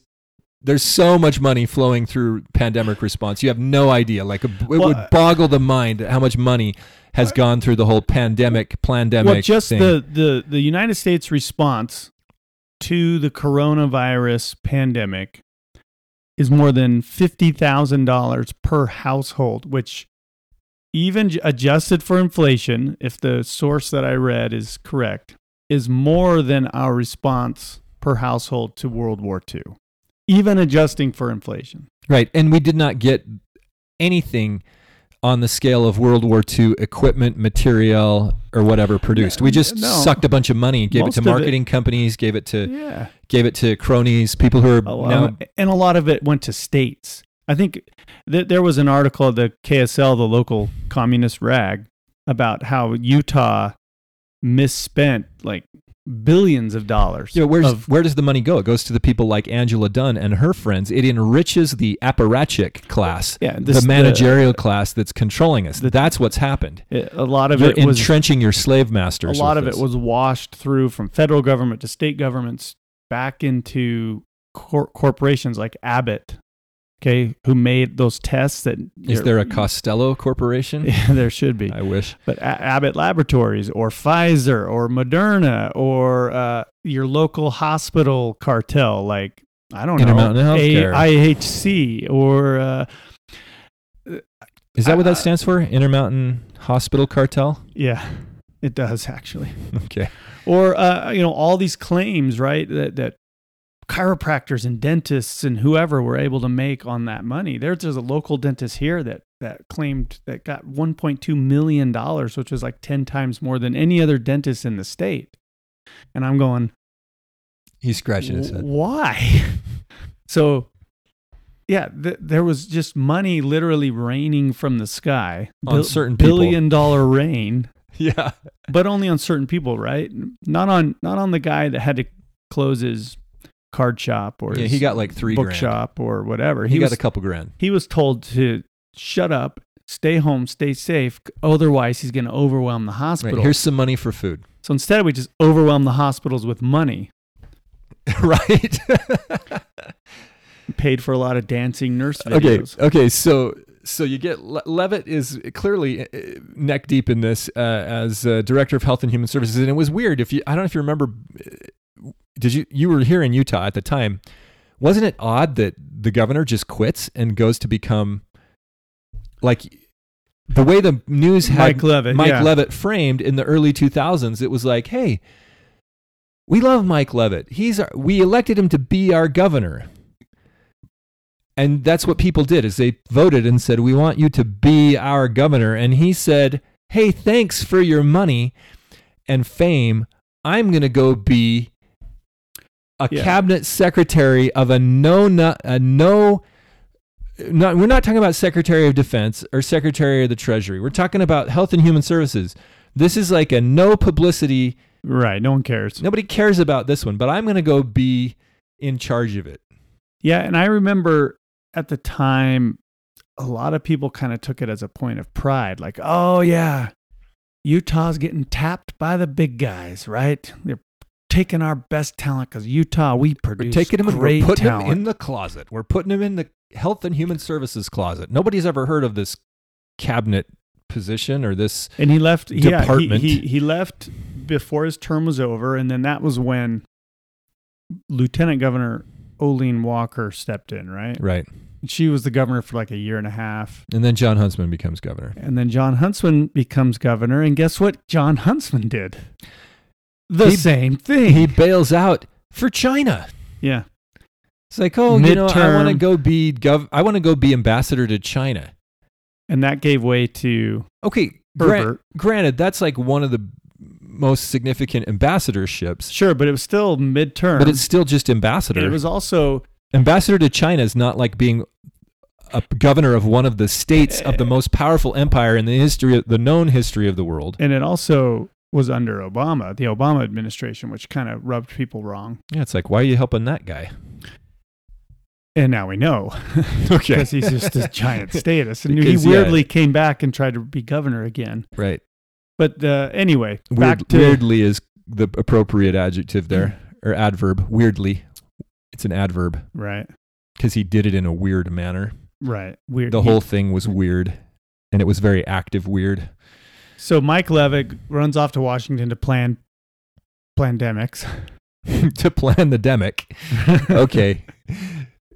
there's so much money flowing through pandemic response. You have no idea. Like it Well, would uh, boggle the mind how much money has gone through the whole pandemic pandemic Well, just thing. the, the the United States response to the coronavirus pandemic is more than fifty thousand dollars per household, which even adjusted for inflation, if the source that I read is correct, is more than our response per household to World War II, even adjusting for inflation. Right. And we did not get anything on the scale of World War II equipment, material, or whatever produced. We just No. sucked a bunch of money, gave Most it to it- marketing companies, gave it to Yeah. gave it to cronies, people who are now and a lot of it went to states. I think th- there was an article at the KSL, the local communist rag, about how Utah misspent like billions of dollars. know, where's, of- where does the money go? It goes to the people like Angela Dunn and her friends. It enriches the apparatchik class, yeah, the this- managerial class that's controlling us. the- that's what's happened. a lot of You're it was entrenching your slave masters. a lot of it was washed through from federal government to state governments back into cor- corporations like Abbott. Okay, who made those tests that Is there a Costello Corporation? Yeah, there should be. I wish. but A- Abbott Laboratories or Pfizer or Moderna or uh, your local hospital cartel, like I don't Intermountain know, Healthcare. IHC or uh, Is that what Uh, that stands for? Intermountain Hospital Cartel? yeah, it does actually. Okay. Or uh, you know all these claims, right? That that chiropractors and dentists and whoever were able to make on that money. There's there's a local dentist here that that claimed that got 1.2 million dollars, which was like 10 times more than any other dentist in the state. And I'm going, He's scratching his head. Why? so, yeah, th- there was just money literally raining from the sky. On certain people. billion dollar rain, Yeah. but only on certain people, right? Not on not on the guy that had to close his card shop or Yeah, he got like three bookshop or whatever. He, He, got was a couple grand. he was told to shut up, stay home, stay safe. Otherwise, he's going to overwhelm the Right. hospital. Here's some money for food. so instead, we just overwhelm the hospitals with money. right. Paid for a lot of dancing nurse videos. Okay. Okay. So so you get Le- Leavitt is clearly uh, neck deep in this uh, as uh, director of health and human services, and it was weird. If you, I don't know if you remember, did you you were here in Utah at the time? Wasn't it odd that the governor just quits and goes to become like the way the news had Mike Leavitt, Mike yeah. Leavitt framed in the early 2000s? It was like, hey, we love Mike Leavitt. He's our, we elected him to be our governor. And that's what people did is they voted and said, "We want you to be our governor." And he said, "Hey, thanks for your money and fame. I'm going to go be a Yeah. cabinet secretary of a no not a no not, we're not talking about Secretary of Defense or Secretary of the Treasury. We're talking about Health and Human Services. This is like a no publicity. Right. No one cares. Nobody cares about this one, but I'm going to go be in charge of it. Yeah, and I remember at the time a lot of people kind of took it as a point of pride like, "Oh yeah, Utah's getting tapped by the big guys, right? They're taking our best talent cuz Utah we produce We're taking him and great we're putting talent." him in the closet. We're putting him in the Health and Human Services closet. Nobody's ever heard of this cabinet position or this. And he left. Yeah, he, Department. he he left before his term was over, and then that was when Lieutenant Governor Olene Walker stepped in. Right. Right. She was the governor for like a year and a half, And then Jon Huntsman becomes governor. and then Jon Huntsman becomes governor. And guess what? Jon Huntsman did the He- same thing. He bails out for China. yeah. It's like, oh, you know, I want to go be gov. I want to go be ambassador to China. And that gave way to Okay, gran- granted, that's like one of the most significant ambassadorships, Sure, but it was still midterm. but it's still just ambassador. it was also ambassador to China is not like being a governor of one of the states of the eh. most powerful empire in the history, of, the known history of the world. and it also was under Obama, the Obama administration, which kind of rubbed people wrong. Yeah, it's like, why are you helping that guy? And now we know Okay, because he's just a giant status, and he Because, yeah. weirdly came back and tried to be governor again. right. But uh, anyway, Weird, back to weirdly is the appropriate adjective there, or adverb. Weirdly, it's an adverb right, because he did it in a weird manner. right, weird. The He- whole thing was weird, and it was very active weird. So Mike Leavitt runs off to Washington to plan pandemics. to plan the demic. Okay.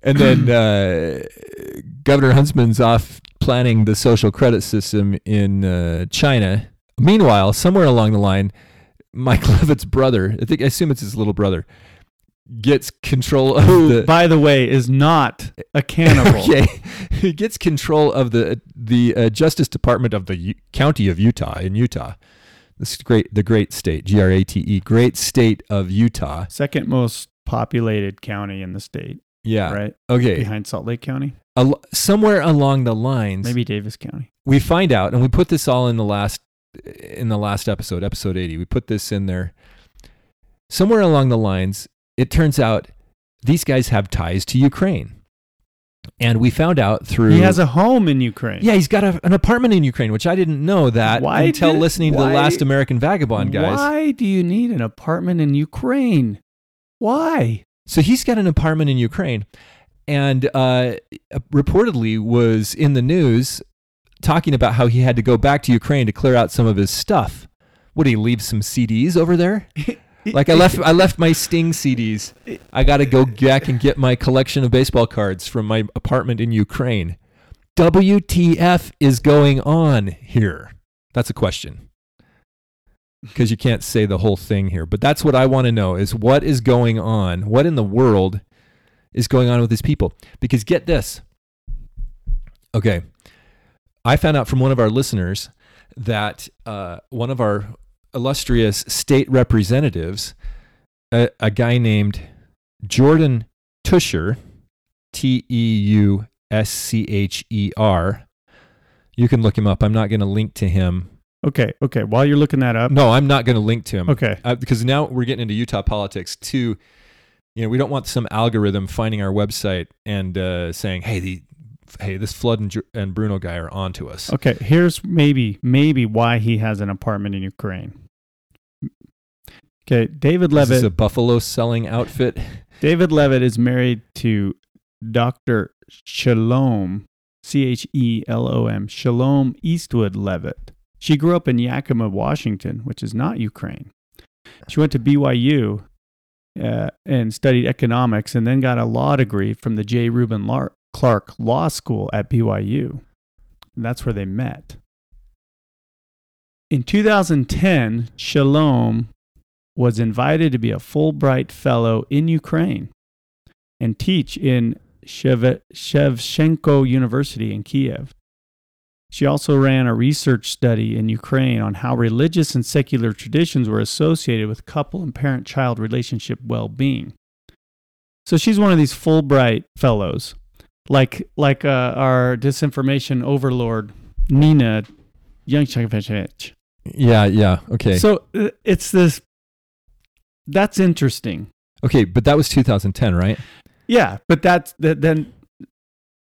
And then uh, Governor Huntsman's off planning the social credit system in uh, China. Meanwhile, somewhere along the line, Mike Leavitt's brother, I think I assume it's his little brother, gets control of Who, the by the way, is not a cannibal. Okay, he gets control of the the uh, Justice Department of the U- County of Utah in Utah. This great, the great state, G R A T E, great state of Utah. Second most populated county in the state, Yeah. right Okay. behind Salt Lake County, Al- somewhere along the lines, maybe Davis County. we find out, and we put this all in the last in the last episode, episode eighty. We put this in there. Somewhere along the lines, it turns out these guys have ties to Ukraine, and we found out through He has a home in Ukraine. Yeah, he's got a, an apartment in Ukraine, which I didn't know that Why until did- listening to why- the last American Vagabond guys. Why do you need an apartment in Ukraine? Why? So he's got an apartment in Ukraine, and uh, reportedly was in the news talking about how he had to go back to Ukraine to clear out some of his stuff. Would he leave some CDs over there? Like I left, I left my Sting CDs. I got to go back and get my collection of baseball cards from my apartment in Ukraine. WTF is going on here? That's a question. Because you can't say the whole thing here, but that's what I want to know: is what is going on? What in the world is going on with these people? Because get this. Okay, I found out from one of our listeners that uh, one of our illustrious state representatives, a, a guy named Jordan Teuscher, T E U S C H E R. You can look him up. I'm not going to link to him. Okay, okay. While you're looking that up, No, I'm not going to link to him. okay. Uh, because now we're getting into Utah politics too. You know, we don't want some algorithm finding our website and uh, saying, "Hey, the hey, this Flood and, and Bruno guy are onto us." Okay, here's maybe maybe why he has an apartment in Ukraine. Okay, David Is Leavitt. this is a buffalo selling outfit? David Leavitt is married to Dr. Chelom, C H E L O M, Chelom Eastwood Leavitt. She grew up in Yakima, Washington, which is not Ukraine. She went to BYU uh, and studied economics and then got a law degree from the J. Reuben Lar- Clark Law School at BYU. And that's where they met. In 2010, Chelom was invited to be a Fulbright Fellow in Ukraine and teach in Shev- Shevchenko University in Kiev. She also ran a research study in Ukraine on how religious and secular traditions were associated with couple and parent child relationship well being. So she's one of these Fulbright fellows, like, like uh, our disinformation overlord, Nina Jankowicz. Yeah, yeah. Okay. So uh, it's this. That's interesting. okay, but that was 2010, right? Yeah, but that's that. Then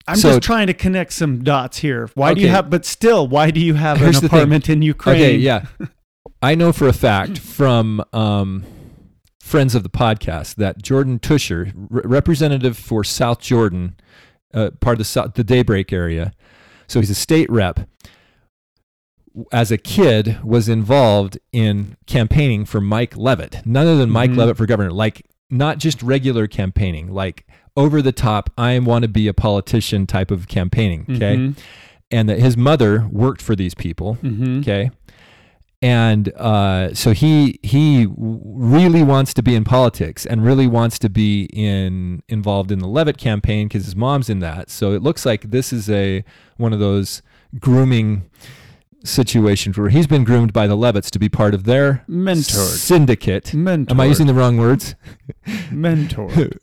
I'm So- just trying to connect some dots here. Why do you have? But still, why do you have Here's an apartment in Ukraine? Okay, yeah. I know for a fact from um, friends of the podcast that Jordan Teuscher, re- representative for South Jordan uh, part of the Sou- the Daybreak area. So he's a state rep. As a kid, was involved in campaigning for Mike Leavitt, none other than Mike Mhm. Leavitt for governor. Like not just regular campaigning, like over the top. I want to be a politician type of campaigning. Okay, Mhm. and that his mother worked for these people. Mhm. Okay. And uh, so he he really wants to be in politics and really wants to be in involved in the Leavitt campaign because his mom's in that. So it looks like this is a one of those grooming situations where he's been groomed by the Leavitts to be part of their Mentored. syndicate. Mentored. Am I using the wrong words? mentored?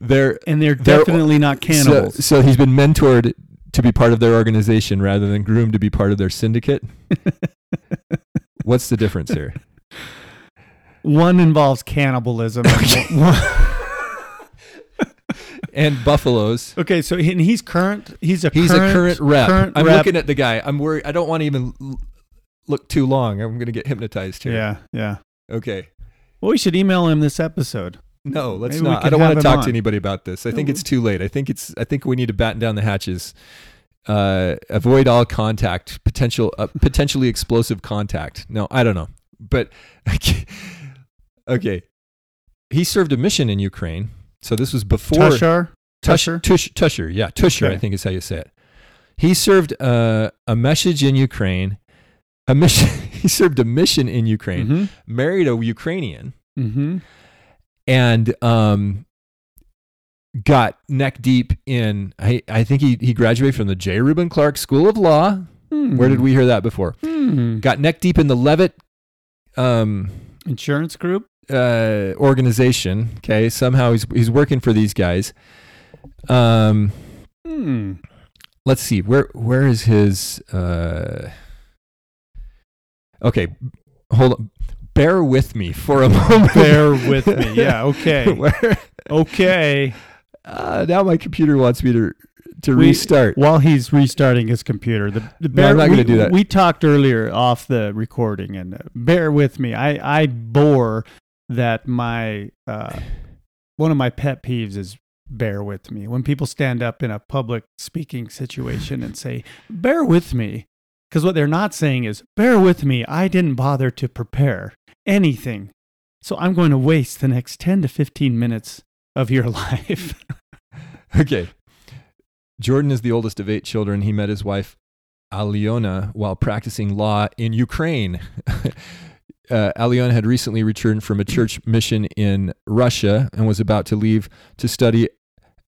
They're And they're They're- definitely not cannibals. So, so he's been mentored to be part of their organization rather than groomed to be part of their syndicate. What's the difference here? One involves cannibalism. and one- And buffaloes. okay, so and he's current. He's a He's current, a current rep. current I'm rep. looking at the guy. I'm worried. I don't want to even look too long. I'm going to get hypnotized here. Yeah, yeah. Okay. Well, we should email him this episode. No, let's Maybe not. I don't want to talk to anybody about this. I think No. it's too late. I think it's. I think we need to batten down the hatches. Uh, avoid all contact, potential, uh, potentially explosive contact. No, I don't know, but okay, okay. He served a mission in Ukraine, so this was before Tushar. Tusher, Tusher? Tush, Tusher, yeah, Tusher, I think is how you say it. He served uh, a message in Ukraine. A mission. he served a mission in Ukraine. Mm-hmm. Married a Ukrainian Mm-hmm. and um, got neck deep in. I, I think he, he graduated from the J. Reuben Clark School of Law. Where did we hear that before? Hmm. Got neck deep in the Leavitt um, Insurance group. Uh, organization. Okay, somehow he's he's working for these guys. Um, Hmm. let's see where where is his. Uh, okay, hold on. Bear with me for a moment. Bear with me. Yeah. Okay. Where- Okay. uh, now my computer wants me to to We- restart. While he's restarting his computer, the, the No, I'm not gonna do that. We talked earlier off the recording, and uh, bear with me. I I bore that my uh, one of my pet peeves is bear with me when people stand up in a public speaking situation and say bear with me because what they're not saying is bear with me i didn't bother to prepare anything so i'm going to waste the next 10 to 15 minutes of your life Okay. Jordan is the oldest of eight children. He met his wife, Aliona, while practicing law in Ukraine. uh, Aliona had recently returned from a church mission in Russia and was about to leave to study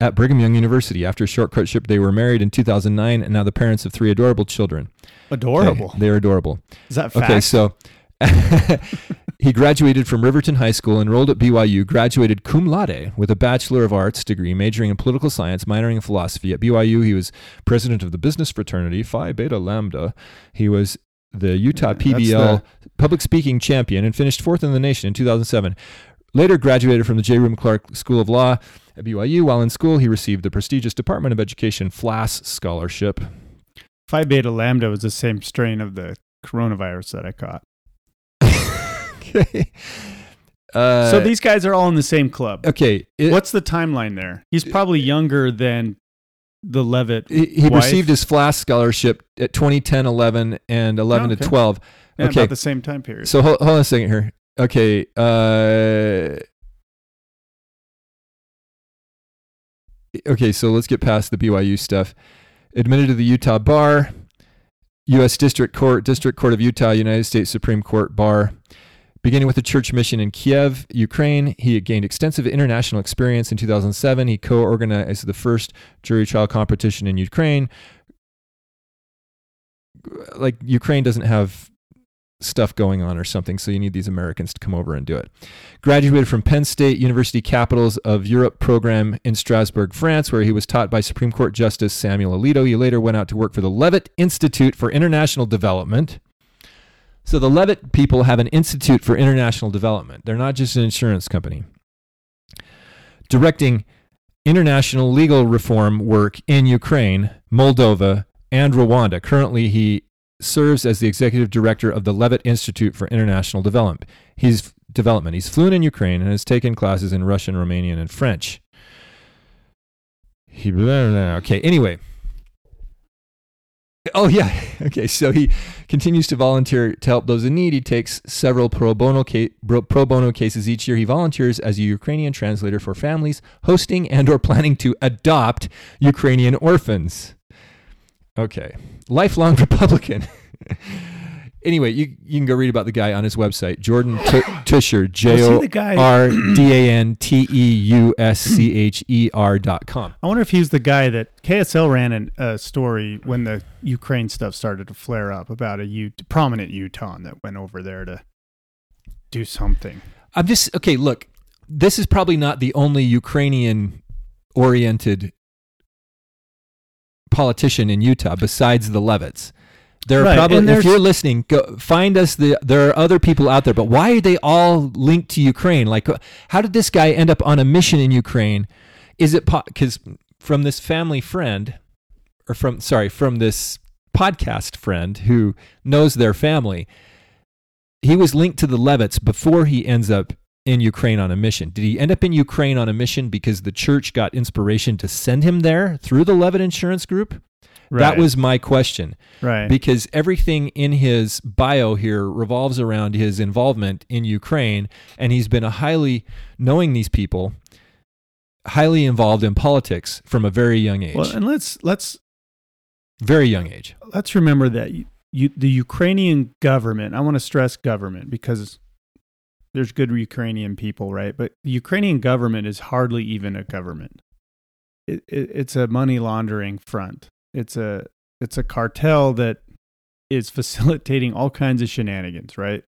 at Brigham Young University. After a short courtship, they were married in 2009 and now the parents of three adorable children. Okay, adorable they're adorable. is that fact Okay, so he graduated from Riverton High School, enrolled at BYU, graduated cum laude with a Bachelor of Arts degree, majoring in political science, minoring in philosophy. At BYU, he was president of the business fraternity Phi Beta Lambda. He was the Utah PBL public speaking champion and finished fourth in the nation in 2007. Later graduated from the J. Reuben Clark School of Law at BYU. While in school, he received the prestigious Department of Education FLAS scholarship. Phi Beta Lambda was the same strain of the coronavirus that I caught. okay. Uh, so these guys are all in the same club. okay. it- What's the timeline there? He's probably younger than the Leavitt. he, he received his FLAS scholarship at 2010, 11, and 11 Oh, okay. to 12. Yeah, okay. about the same time period. So hold, hold on a second here. Okay. Uh, okay, so let's get past the BYU stuff. Admitted to the Utah Bar, U.S. District Court, District Court of Utah, United States Supreme Court Bar. Beginning with a church mission in Kiev, Ukraine, he gained extensive international experience. In 2007, he co organized the first jury trial competition in Ukraine. Like, Ukraine doesn't have stuff going on or something, so you need these Americans to come over and do it. Graduated from Penn State University Capitals of Europe program in Strasbourg, France, where he was taught by Supreme Court Justice Samuel Alito. He later went out to work for the Leavitt Institute for International Development. So the Leavitt people have an institute for international development. They're not just an insurance company. Directing international legal reform work in Ukraine, Moldova, and Rwanda. Currently, he serves as the executive director of the Leavitt Institute for International Development. He's development. He's fluent in Ukraine and has taken classes in Russian, Romanian, and French. He okay. Anyway. Oh yeah. Okay. So he continues to volunteer to help those in need. He takes several pro bono ca- bro- pro bono cases each year. He volunteers as a Ukrainian translator for families hosting and or planning to adopt Ukrainian orphans. Okay. Lifelong Republican. Anyway, you you can go read about the guy on his website, Jordan T- Teuscher, J O? R D A N T E U S C H E R dot com. I wonder if he's the guy that KSL ran an- a story when the Ukraine stuff started to flare up about a U- prominent Utah that went over there to do something. I'm just okay. Look, this is probably not the only Ukrainian oriented politician in Utah besides the Leavitts. There are Right, probably, if you're listening, go find us. The there are other people out there, but why are they all linked to Ukraine? Like, uh, how did this guy end up on a mission in Ukraine? Is it because from this family friend, or from sorry, from this podcast friend who knows their family? He was linked to the Leavitts before he ends up in Ukraine on a mission. Did he end up in Ukraine on a mission because the church got inspiration to send him there through the Leavitt Insurance Group? That was my question right. because everything in his bio here revolves around his involvement in Ukraine, and he's been a highly knowing these people, highly involved in politics from a very young age. well, and let's let's very young age. let's remember that you, you, the Ukrainian government. I want to stress government because there's good Ukrainian people, right? But the Ukrainian government is hardly even a government. It, it, it's a money laundering front. It's a it's a cartel that is facilitating all kinds of shenanigans, right?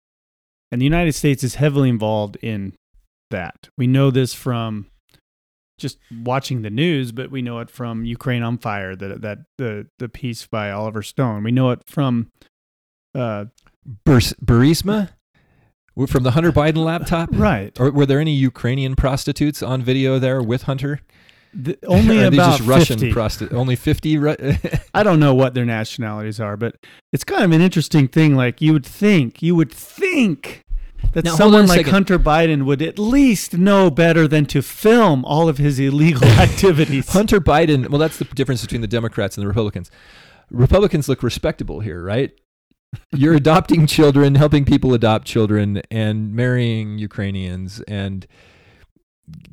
And the United States is heavily involved in that. We know this from just watching the news, but we know it from Ukraine on Fire, that that the the piece by Oliver Stone. We know it from uh, Bur- Burisma from the Hunter Biden laptop. right. Or were there any Ukrainian prostitutes on video there with Hunter? The, only Or are they about just Russian 50. prostitutes. Only fifty. Ru- I don't know what their nationalities are, but it's kind of an interesting thing. Like you would think, you would think that Now, someone like second. Hunter Biden would at least know better than to film all of his illegal activities. Hunter Biden. Well, that's the difference between the Democrats and the Republicans. Republicans look respectable here, right? You're adopting children, helping people adopt children, and marrying Ukrainians and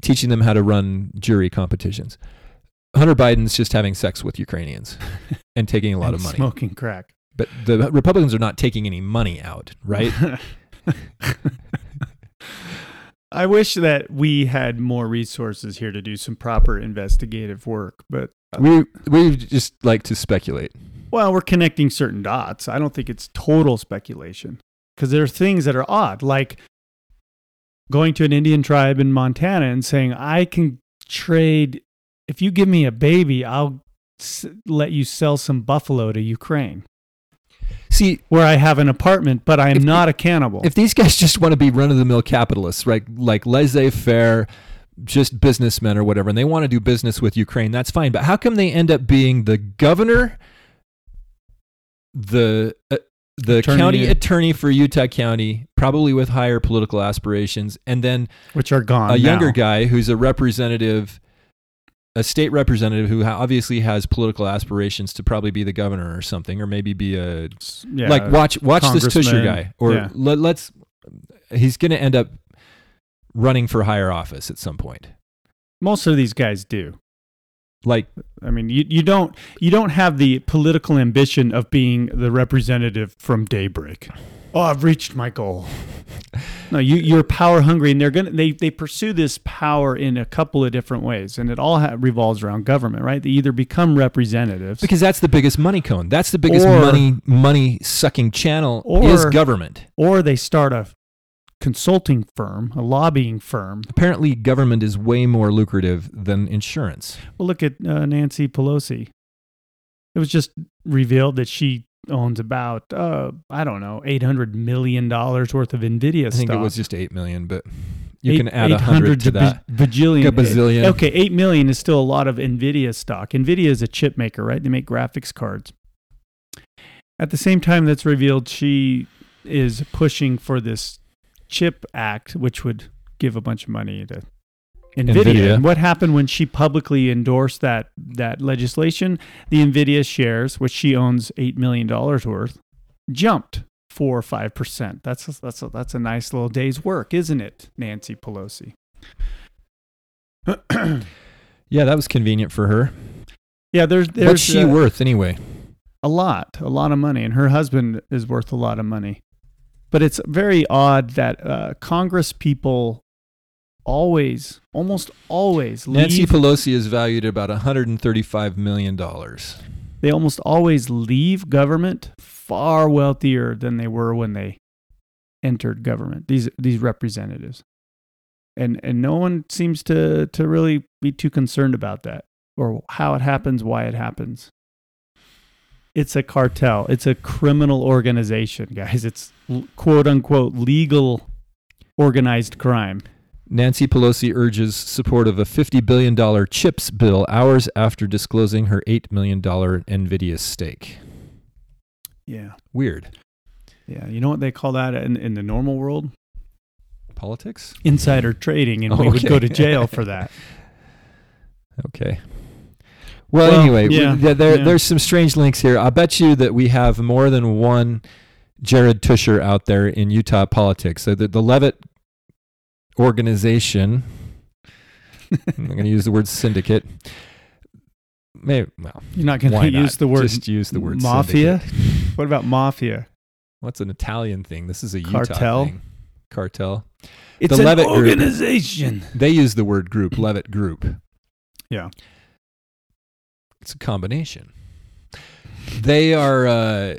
teaching them how to run jury competitions. Hunter Biden's just having sex with Ukrainians and taking a lot of money. smoking crack. But the Republicans are not taking any money out, right? I wish that we had more resources here to do some proper investigative work, but uh, we we just like to speculate. well, we're connecting certain dots. I don't think it's total speculation because there are things that are odd, like going to an Indian tribe in Montana and saying, "I can trade if you give me a baby, I'll s- let you sell some buffalo to Ukraine." See, Where I have an apartment, but I am not a cannibal. if these guys just want to be run of the mill capitalists, right? Like laissez faire, just businessmen or whatever, and they want to do business with Ukraine, that's fine. But how come they end up being the governor, the uh, the Attorney- county attorney for Utah County, probably with higher political aspirations, and then which are gone. a younger guy who's a representative, a state representative who obviously has political aspirations to probably be the governor or something, or maybe be a Yeah, like watch watch this Teuscher guy, or Yeah. let, let's. He's going to end up running for higher office at some point. most of these guys do. Like I mean, you, you don't you don't have the political ambition of being the representative from Daybreak. Oh, I've reached my goal. No, you you're power hungry, and they're gonna they they pursue this power in a couple of different ways, and it all ha- revolves around government, right? They either become representatives, because that's the biggest money cone. That's the biggest Or- money money sucking channel Or- is government. or they start a consulting firm, a lobbying firm. Apparently, government is way more lucrative than insurance. Well, look at uh, Nancy Pelosi. It was just revealed that she owns about uh, I don't know eight hundred million dollars worth of Nvidia I think stock. it was just eight million, but you Eight- can add a hundred to that. ba- bajillion. A bazillion. Okay, eight million is still a lot of Nvidia stock. Nvidia is a chip maker, right? They make graphics cards. At the same time, that's revealed she is pushing for this chip act, which would give a bunch of money to Nvidia. Nvidia. And what happened when she publicly endorsed that that legislation? The Nvidia shares, which she owns eight million dollars worth, jumped four or five percent. That's a, that's a, that's a nice little day's work, isn't it, Nancy Pelosi? Yeah, that was convenient for her. yeah, there's there's What's she uh, worth anyway? a lot, a lot of money, and her husband is worth a lot of money. But it's very odd that uh, Congress people always, almost always, Nancy leave, Pelosi is valued at about 135 million dollars. they almost always leave government far wealthier than they were when they entered government. These these representatives, and and no one seems to to really be too concerned about that or how it happens, why it happens. It's a cartel. It's a criminal organization, guys. It's quote unquote legal organized crime. Nancy Pelosi urges support of a $50 billion CHIPS bill hours after disclosing her $8 million NVIDIA stake. Yeah. Weird. Yeah. You know what they call that in, in the normal world? Politics? Insider trading, and we would go to jail for that. Okay. Well, Well, anyway, we- yeah, there, yeah. there's some strange links here. I bet you that we have more than one Jared Teuscher out there in Utah politics. So the, the Leavitt organization, I'm going to use the word syndicate. Maybe, well, You're not going to use the word Just use the word mafia. syndicate. What about mafia? What's an Italian thing? This is a Utah Cartel? thing. Cartel. It's The an Leavitt group. organization. They use the word group, Leavitt Group. Yeah. It's a combination. They are. Uh,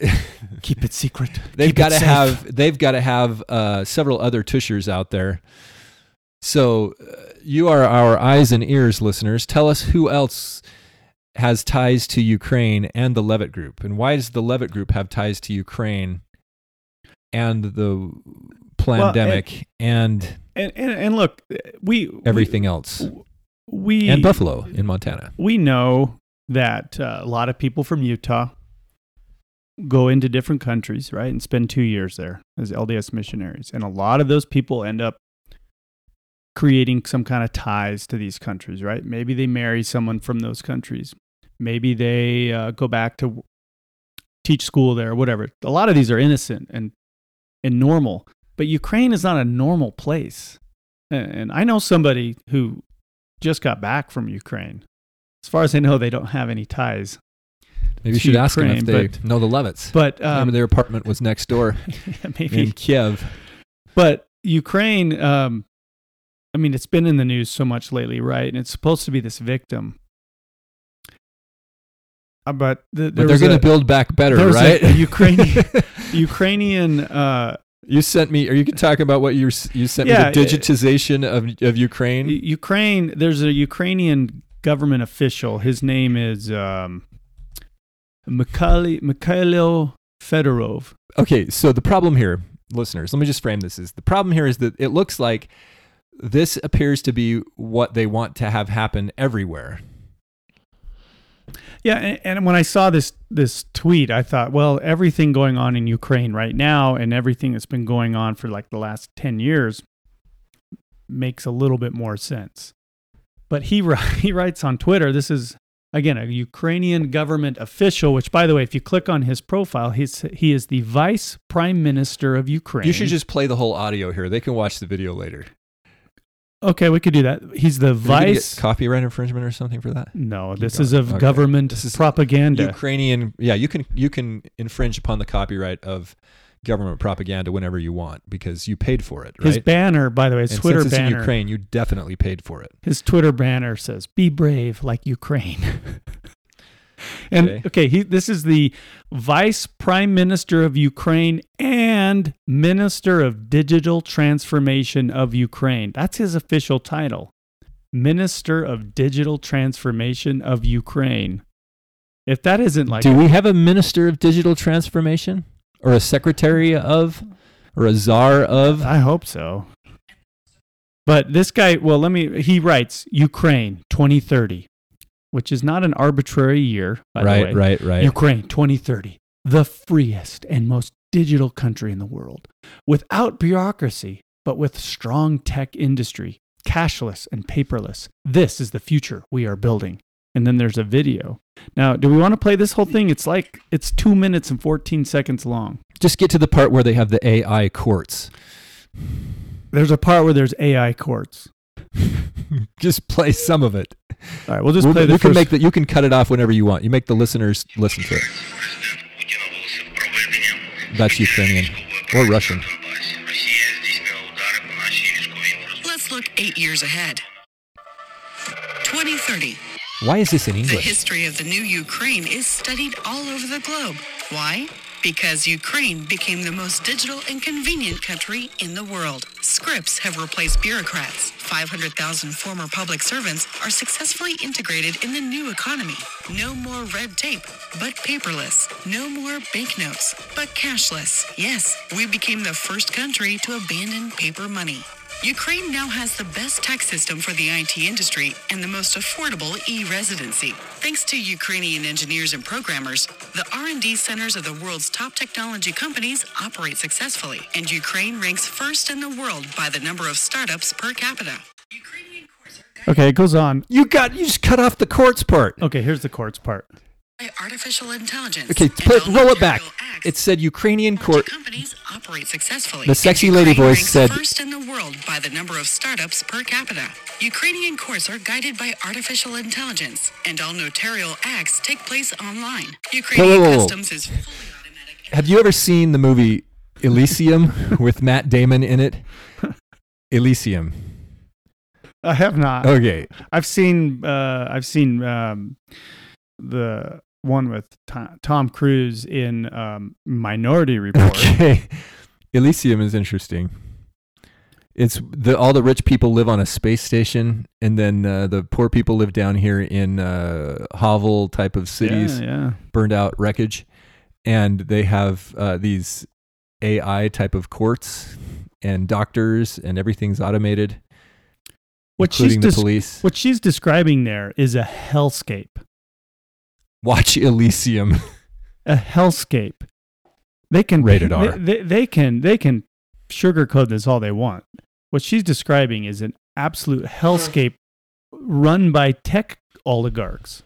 Keep it secret. they've got to have. They've got to have uh, several other Teuschers out there. So uh, you are our eyes and ears, listeners. Tell us who else has ties to Ukraine and the Leavitt Group, and why does the Leavitt Group have ties to Ukraine and the pandemic and And, and and look, we everything else, we, and Buffalo in Montana. we know that uh, a lot of people from Utah go into different countries, right, and spend two years there as LDS missionaries, and a lot of those people end up creating some kind of ties to these countries, right? Maybe they marry someone from those countries. Maybe they uh, go back to teach school there, whatever. A lot of these are innocent and and normal, but Ukraine is not a normal place. And I know somebody who just got back from Ukraine. As far as I know, they don't have any ties. Maybe you should ask them if they but- know the Leavitts. But Remember, um, their apartment was next door maybe in Kiev. But Ukraine, um, I mean, it's been in the news so much lately, right? And it's supposed to be this victim. Uh, but the, But they're going to build back better, there was a- right? Ukrainian- Ukrainian. Uh, you sent me. or you can talk about what you you sent Yeah, me the digitization of of Ukraine? Ukraine. There's a Ukrainian government official. His name is um, Mikhail Mikhailo Fedorov. Okay, so the problem here, listeners, let me just frame this: is the problem here is that it looks like this appears to be what they want to have happen everywhere. Yeah, and, and when I saw this this tweet, I thought, well, everything going on in Ukraine right now, and everything that's been going on for like the last ten years, makes a little bit more sense. But he he writes on Twitter. This is again a Ukrainian government official. Which, by the way, if you click on his profile, he's he is the vice prime minister of Ukraine. You should just play the whole audio here. They can watch the video later. Okay. We could do that. He's the Are you get vice. copyright infringement or something for that? No, this is of Okay. government This is propaganda. Ukrainian, yeah, you can you can infringe upon the copyright of government propaganda whenever you want because you paid for it, right? His banner, by the way, his and Twitter since it's banner. in Ukraine, you definitely paid for it. His Twitter banner says, "Be brave like Ukraine." and Okay. okay, he, this is the Vice Prime Minister of Ukraine and Minister of Digital Transformation of Ukraine. That's his official title. Minister of Digital Transformation of Ukraine. If that isn't like Do we have a minister of digital transformation or a secretary of or a czar of? I hope so. But this guy, well, let me, he writes Ukraine 2030, which is not an arbitrary year, by the way. Right, right, right. Ukraine 2030, the freest and most digital country in the world, without bureaucracy, but with strong tech industry. cashless and paperless. This is the future we are building. And then there's a video. Now, do we want to play this whole thing? It's like it's two minutes and 14 seconds long. Just get to the part where they have the AI courts. There's a part where there's AI courts. Just play some of it. All right, we'll just We'll- play the you can make the, you can cut it off whenever you want. You make the listeners listen to it. That's Ukrainian or Russian. Let's look eight years ahead. 2030. Why is this in English? The history of the new Ukraine is studied all over the globe. Why? Because Ukraine became the most digital and convenient country in the world. Scripts have replaced bureaucrats. 500,000 former public servants are successfully integrated in the new economy. No more red tape, but paperless. No more banknotes, but cashless. Yes, we became the first country to abandon paper money. Ukraine now has the best tax system for the IT industry and the most affordable e-residency. Thanks to Ukrainian engineers and programmers, the R&D centers of the world's top technology companies operate successfully, and Ukraine ranks first in the world by the number of startups per capita. Ukrainian courts are okay, it goes on. You got you just cut off the courts part. Okay, here's the courts part. By artificial intelligence. Okay, and put, roll it back. It said Ukrainian Technology court. companies operate successfully. The sexy lady Ukraine voice said- first in the world by the number of startups per capita. Ukrainian courts are guided by artificial intelligence, and all notarial acts take place online. Ukrainian whoa, whoa. customs is fully automatic. Have you ever seen the movie Elysium with Matt Damon in it? Elysium. I have not. Okay. I've seen uh, I've seen um, the one with Tom, Tom Cruise in um, Minority Report. Okay. Elysium is interesting. It's the all the rich people live on a space station, and then uh, the poor people live down here in uh, hovel type of cities, Yeah, yeah. burned out wreckage, and they have uh, these AI type of courts and doctors, and everything's automated, What she's including the des- police. what she's describing there is a hellscape. Watch Elysium. A hellscape. They can Rated they- R. They, they can they can sugarcoat this all they want. What she's describing is an absolute hellscape run by tech oligarchs.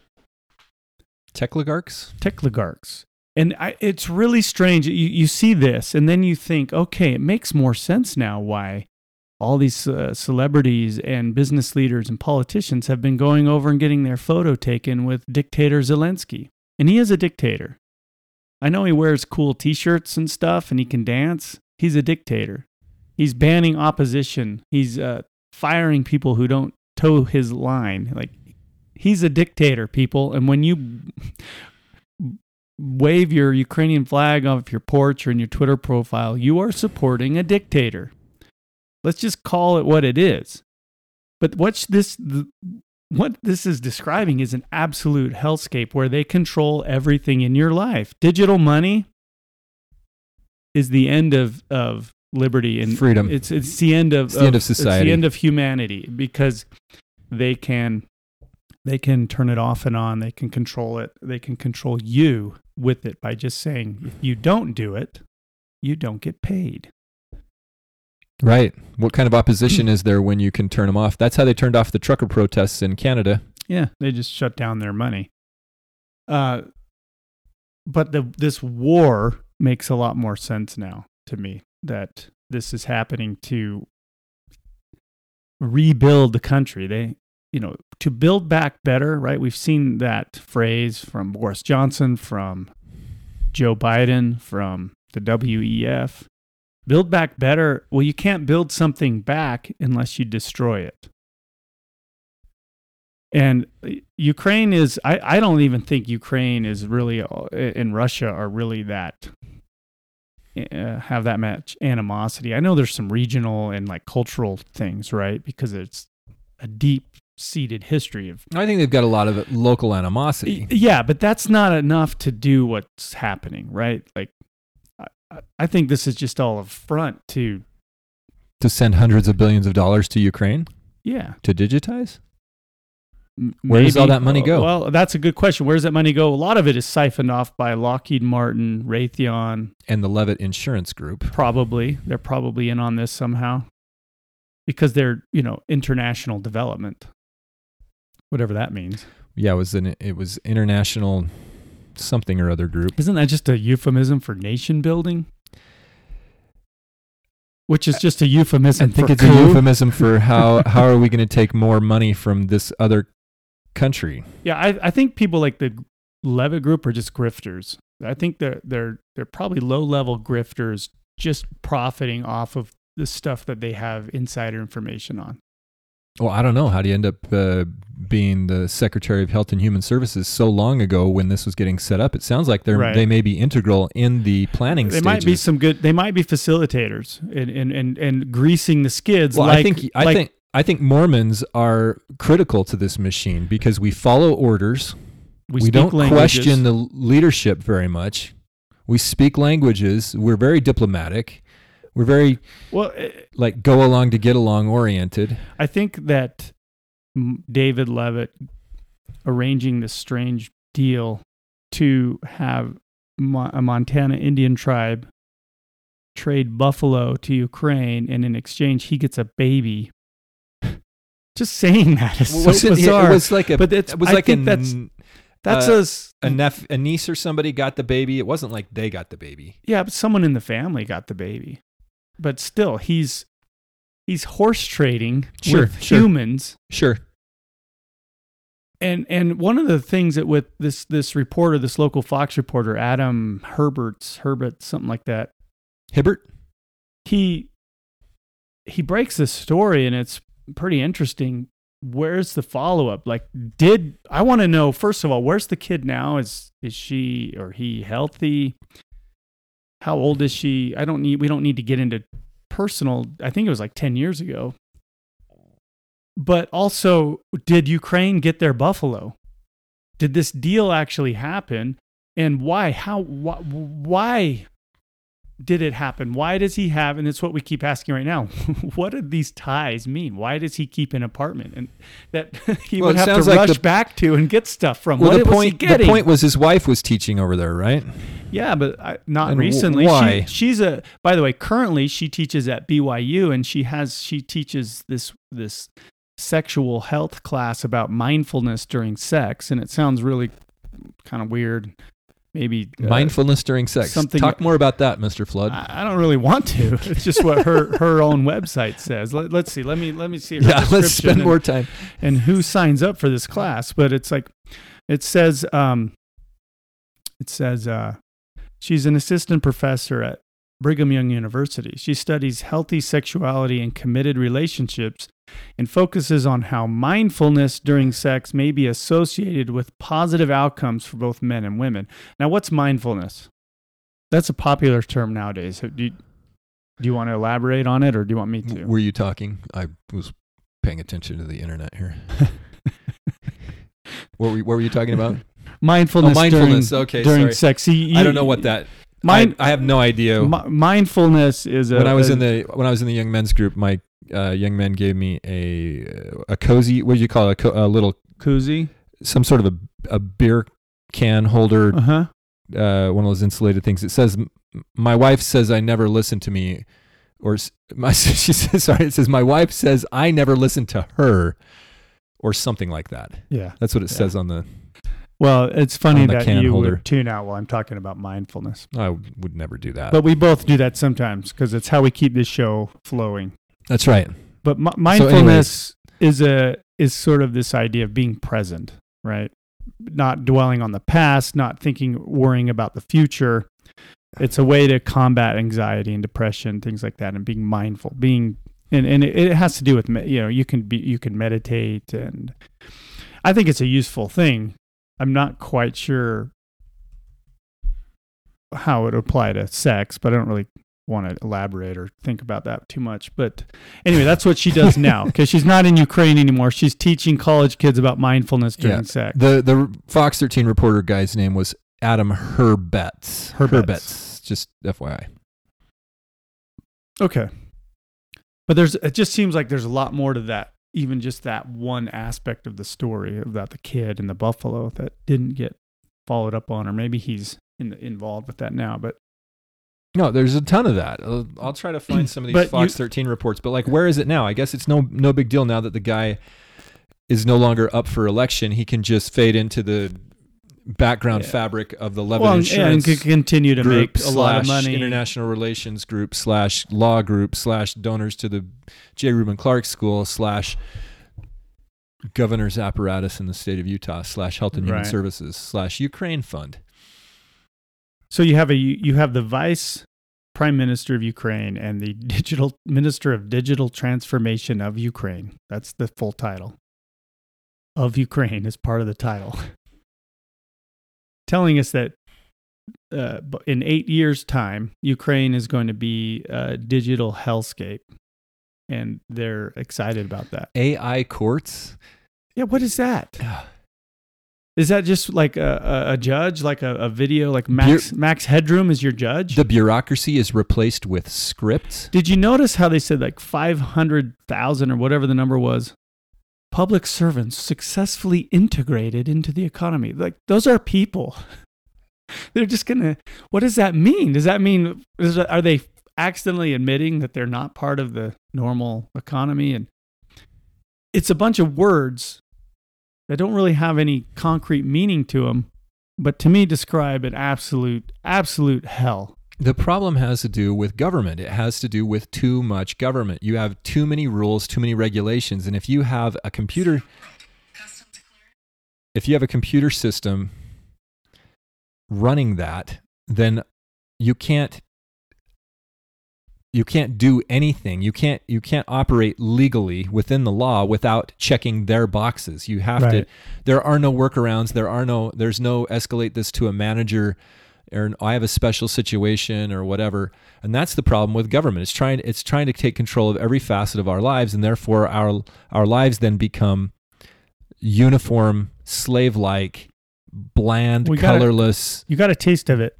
Techligarchs. techligarchs. And I, it's really strange. You, you see this, and then you think, okay, it makes more sense now why all these uh, celebrities and business leaders and politicians have been going over and getting their photo taken with dictator Zelensky. And he is a dictator. I know he wears cool t shirts and stuff and he can dance. He's a dictator. He's banning opposition. He's uh, firing people who don't toe his line. Like, he's a dictator, people. And when you wave your Ukrainian flag off your porch or in your Twitter profile, you are supporting a dictator. Let's just call it what it is. But what's this? The, what this is describing is an absolute hellscape where they control everything in your life. Digital money is the end of of liberty and Freedom. It's it's the end of It's the end of society. It's the end of humanity because they can they can turn it off and on. They can control it. They can control you with it by just saying if you don't do it, you don't get paid. Right. What kind of opposition is there when you can turn them off? That's how they turned off the trucker protests in Canada. Yeah, they just shut down their money. Uh, but the this war makes a lot more sense now to me that this is happening to rebuild the country. They, you know, to build back better, right? We've seen that phrase from Boris Johnson, from Joe Biden, from the WEF. Build back better. Well, you can't build something back unless you destroy it. And Ukraine is, I, I don't even think Ukraine is really, uh, and Russia are really that, uh, have that much animosity. I know there's some regional and like cultural things, right? Because it's a deep seated history of, I think they've got a lot of local animosity. yeah, but that's not enough to do what's happening, right? Like, I- think this is just all a front to, To send hundreds of billions of dollars to Ukraine yeah. to digitize? M- Where does all that money go? Well, that's a good question. Where does that money go? A lot of it is siphoned off by Lockheed Martin, Raytheon, And the Leavitt Insurance Group. probably. They're probably in on this somehow. because they're you know international development, whatever that means. Yeah, it was an it was international something or other group. Isn't that just a euphemism for nation building? Which is just a I euphemism think for it's a euphemism for how how are we going to take more money from this other country? Yeah, I, I think people like the Leavitt group are just grifters. I think they're they're they're probably low level grifters just profiting off of the stuff that they have insider information on. Well, I don't know. How do you end up uh, being the Secretary of Health and Human Services so long ago when this was getting set up? It sounds like they're Right. they may be integral in the planning They stages. might be some good. They might be facilitators and and and, and greasing the skids. Well, like, I think I like- think I think Mormons are critical to this machine because we follow orders. We, speak don't languages. question the leadership very much. We speak languages. We're very diplomatic. We're very Well, eh, like go along to get along oriented. I think that David Leavitt arranging this strange deal to have Mo- a Montana Indian tribe trade buffalo to Ukraine, and in exchange, he gets a baby. Just saying that is Was so it, bizarre. it was like a But it was I like think a, that's- That's uh, a a, nep- a niece or somebody got the baby. It wasn't like they got the baby. yeah, but someone in the family got the baby. But still, he's he's horse trading Sure, with sure. humans. Sure. and and one of the things that with this this reporter, this local Fox reporter, Adam Herberts, Herbert, something like that, Hibbert? he he breaks this story and it's pretty interesting. Where's the follow up? Like, did I want to know first of all, where's the kid now? Is is she or he healthy? How old is she? I don't need we don't need to get into personal. I think it was like ten years ago. But also, did Ukraine get their buffalo? Did this deal actually happen? And why? How? Why? why did it happen? Why does he have? And it's what we keep asking right now. what do these ties mean? Why does he keep an apartment and that he Well, would have to like rush the- back to and get stuff from? Well, what the was point he the point was his wife was teaching over there, right? Yeah, but I, not And w- recently. why? She, she's a. By the way, currently she teaches at BYU, and she has she teaches this this sexual health class about mindfulness during sex, and it sounds really kind of weird. Maybe uh, Mindfulness during sex. something- Talk more about that, Mr. Flood. I, I don't really want to. It's just what her her own website says. Let, let's see. Let me let me see. Her yeah, let's spend and- more time. and who signs up for this class but it's like it says um it says uh she's an assistant professor at Brigham Young University. She studies healthy sexuality and committed relationships and focuses on how mindfulness during sex may be associated with positive outcomes for both men and women. Now, what's mindfulness? That's a popular term nowadays. Do you, do you want to elaborate on it or do you want me to? Were you talking? I was paying attention to the internet here. what, were you, what were you talking about? mindfulness, Oh, mindfulness. during, Okay, during sorry. sex. See, I you- don't know what that. Mind, I, I have no idea. mi- mindfulness is a. when I was a- in the when I was in the young men's group, my uh, young man gave me a a cozy. What do you call it? A, co- a little koozie. some sort of a a beer can holder, Uh huh. uh, one of those insulated things. It says, "My wife says I never listen to me," or my she says, "Sorry." It says, "My wife says I never listen to her," or something like that. Yeah. That's what it Yeah. says on the. Well, it's funny that you holder. would tune out while I'm talking about mindfulness, I would never do that. but we both do that sometimes because it's how we keep this show flowing. That's right. But anyways. mindfulness is a is sort of this idea of being present, right? Not dwelling on the past, not thinking, worrying about the future. It's a way to combat anxiety and depression, things like that, and being mindful, being and and it, has to do with you know you can be you can meditate and I think it's a useful thing. I'm not quite sure how it would apply to sex, but I don't really want to elaborate or think about that too much. But anyway, that's what she does now because she's not in Ukraine anymore. She's teaching college kids about mindfulness during Yeah. sex. The the Fox 13 reporter guy's name was Adam Herbets. Herbets. Just FYI. Okay. But there's it just seems like there's a lot more to that, even just that one aspect of the story about the kid and the buffalo that didn't get followed up on, or maybe he's in, involved with that now. But No, there's a ton of that. I'll, I'll try to find some of these Fox you- 13 reports. But like, where is it now? I guess it's no no big deal now that the guy is no longer up for election. He can just fade into the background Yeah. fabric of the Lebanon well, and, and Insurance could continue to Group make a lot of slash money. International Relations Group slash Law Group slash donors to the J. Reuben Clark School slash Governor's Apparatus in the state of Utah slash Health and Human Right. Services slash Ukraine Fund. So you have a you have the vice prime minister of Ukraine and the digital minister of digital transformation of Ukraine. That's the full title. Of Ukraine is part of the title. Telling us that uh, in eight years' time, Ukraine is going to be a digital hellscape, and they're excited about that. AI courts. Yeah, what is that? Is that just like a, a, judge, like a, a video, like Max Max Headroom is your judge? The bureaucracy is replaced with scripts. Did you notice how they said like 500,000 or whatever the number was public servants successfully integrated into the economy? Like those are people. They're just going to What does that mean? Does that mean is are they accidentally admitting that they're not part of the normal economy and it's a bunch of words that don't really have any concrete meaning to them, but to me describe an absolute absolute hell. The problem has to do with government. It has to do with too much government. You have too many rules, too many regulations. And if you have a computer, if you have a computer system running that, then you can't you can't do anything. You can't you can't operate legally within the law without checking their boxes. You have to there are no workarounds. There are no there's no escalate this to a manager or I have a special situation or whatever. And that's the problem with government. It's trying it's trying to take control of every facet of our lives and therefore our our lives then become uniform, slave-like, bland, We colorless. You got a taste of it.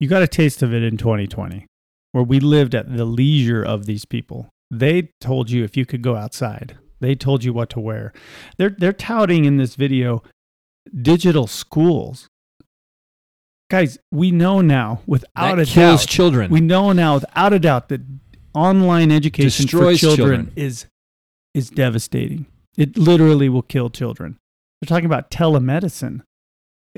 You got a taste of it in 2020, where we lived at the leisure of these people. They told you if you could go outside. They told you what to wear. They're they're touting in this video digital schools. Guys, we know now without that a kills doubt. children. We know now without a doubt that online education Destroys for children, children. is is devastating. It literally will kill children. They're talking about telemedicine,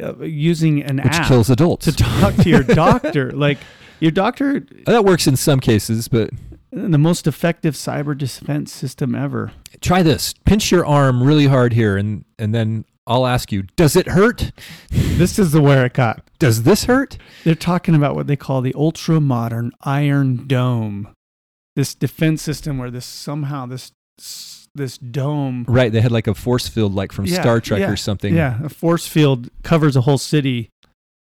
uh, using an which app kills adults. to talk to your doctor. like your doctor, that works in some cases, but the most effective cyber defense system ever. try this. Pinch your arm really hard here and and then I'll ask you, does it hurt? This is the where it got. Does this hurt? They're talking about what they call the ultra modern Iron Dome, this defense system where this somehow this this dome Right, they had like a force field like from Yeah, Star Trek yeah, or something. Yeah, a force field covers a whole city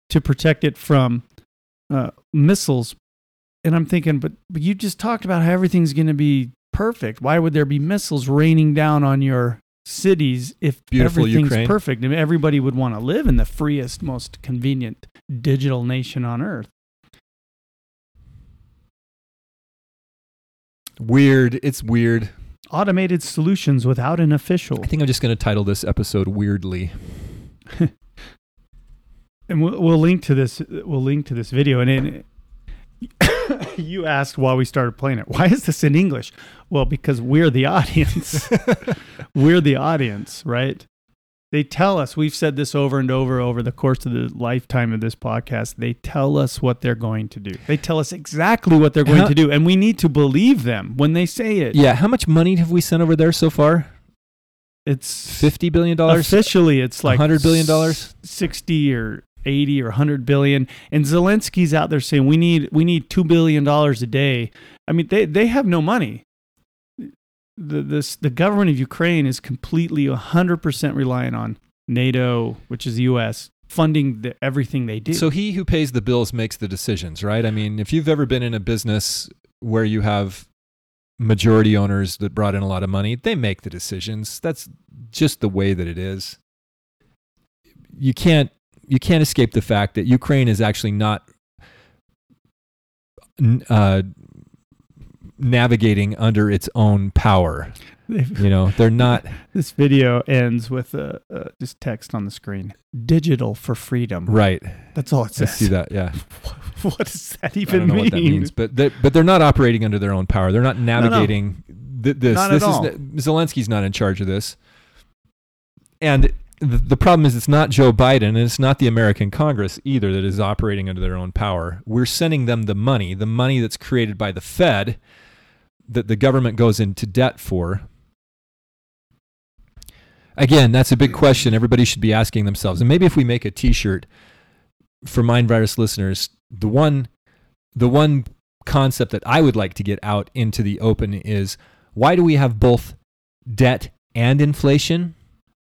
to protect it from uh, missiles. And I'm thinking, but but you just talked about how everything's going to be perfect. Why would there be missiles raining down on your cities if Beautiful everything's Ukraine. perfect? I mean, everybody would want to live in the freest, most convenient digital nation on earth. Weird. It's weird. Automated solutions without an official. I think I'm just going to title this episode Weirdly. and we'll, we'll link to this we'll link to this video. And it, you asked why we started playing it. Why is this in english? Well because we're the audience. We're the audience right? They tell us we've said this over and over over the course of the lifetime of this podcast they tell us what they're going to do. They tell us exactly what they're going How- to do and we need to believe them when they say it. Yeah, how much money have we sent over there so far? it's $50 billion? Officially, it's like $100 billion? s- 60 or 80 or 100 billion. And Zelensky's out there saying we need we need 2 billion dollars a day. I mean, they they have no money. The this the government of Ukraine is completely 100% reliant on NATO, which is the US, funding the, everything they do. So he who pays the bills makes the decisions, right? I mean, if you've ever been in a business where you have majority owners that brought in a lot of money, they make the decisions. That's just the way that it is. You can't you can't escape the fact that Ukraine is actually not uh, navigating under its own power. You know, they're not. This video ends with uh, uh, just text on the screen: "Digital for freedom." Right. That's all it says. I see that. Yeah. what does that I even don't know mean? what that means, but they, but they're not operating under their own power. They're not navigating th- this. Not at this all. is Zelensky's not in charge of this, and the, the problem is it's not Joe Biden and it's not the American Congress either that is operating under their own power. We're sending them the money, the money that's created by the Fed, that the government goes into debt for. Again, that's a big question everybody should be asking themselves. And maybe if we make a T-shirt for Mind Virus listeners, the one the one concept that I would like to get out into the open is why do we have both debt and inflation?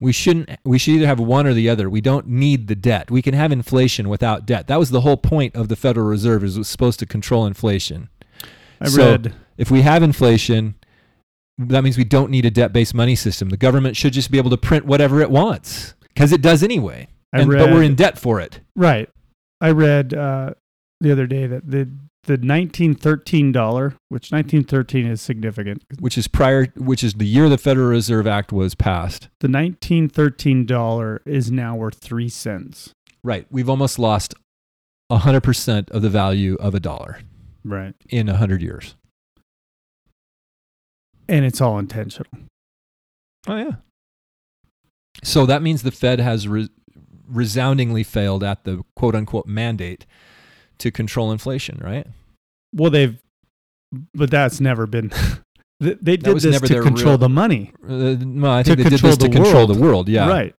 We shouldn't we should either have one or the other. We don't need the debt. We can have inflation without debt. That was the whole point of the Federal Reserve is it was supposed to control inflation. I So- read. If we have inflation, that means we don't need a debt-based money system. The government should just be able to print whatever it wants cuz it does anyway. I And, read. but we're in debt for it. Right. I read uh, the other day that the the 1913 dollar, which 1913 is significant. which is prior which is the year the Federal Reserve Act was passed. The 1913 dollar is now worth three cents. Right. We've almost lost 100% of the value of a dollar Right. in 100 years. And it's all intentional. Oh yeah. So that means the Fed has re- resoundingly failed at the quote unquote mandate to control inflation, right? Well, they've, but that's never been. they they did this to control real- the money. Uh, well, I think they did control this to the control world. the world. Yeah. Right.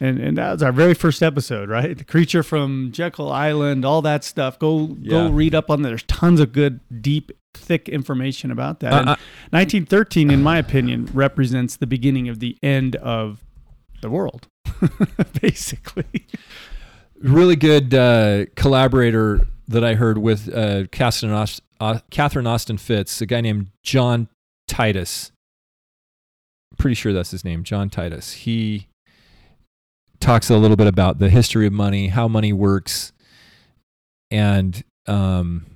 And and that was our very first episode, right? The creature from Jekyll Island, all that stuff. Go Yeah. go read up on that. There's tons of good, deep, thick information about that. Uh, And uh, 1913, in my opinion, represents the beginning of the end of the world, basically. really good uh, collaborator that I heard with uh, Catherine, uh, Catherine Austin Fitts, a guy named John Titus. Pretty sure that's his name, John Titus. He talks a little bit about the history of money, how money works, and um,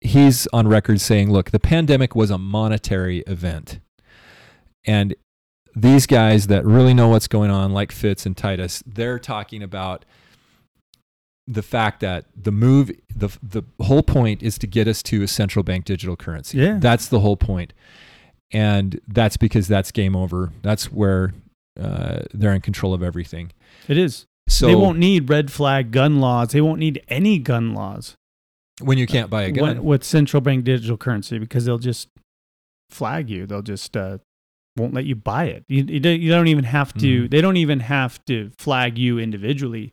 he's on record saying, "Look, the pandemic was a monetary event, and these guys that really know what's going on, like Fitts and Titus, they're talking about." The fact that the move the the whole point is to get us to a central bank digital currency. Yeah. That's the whole point. And that's because that's game over. That's where uh, they're in control of everything. It is. So they won't need red flag gun laws. They won't need any gun laws when you can't buy a gun, when- with central bank digital currency because they'll just flag you. They'll just uh, won't let you buy it. You, you, don't, you don't even have to. Mhm. They don't even have to flag you individually.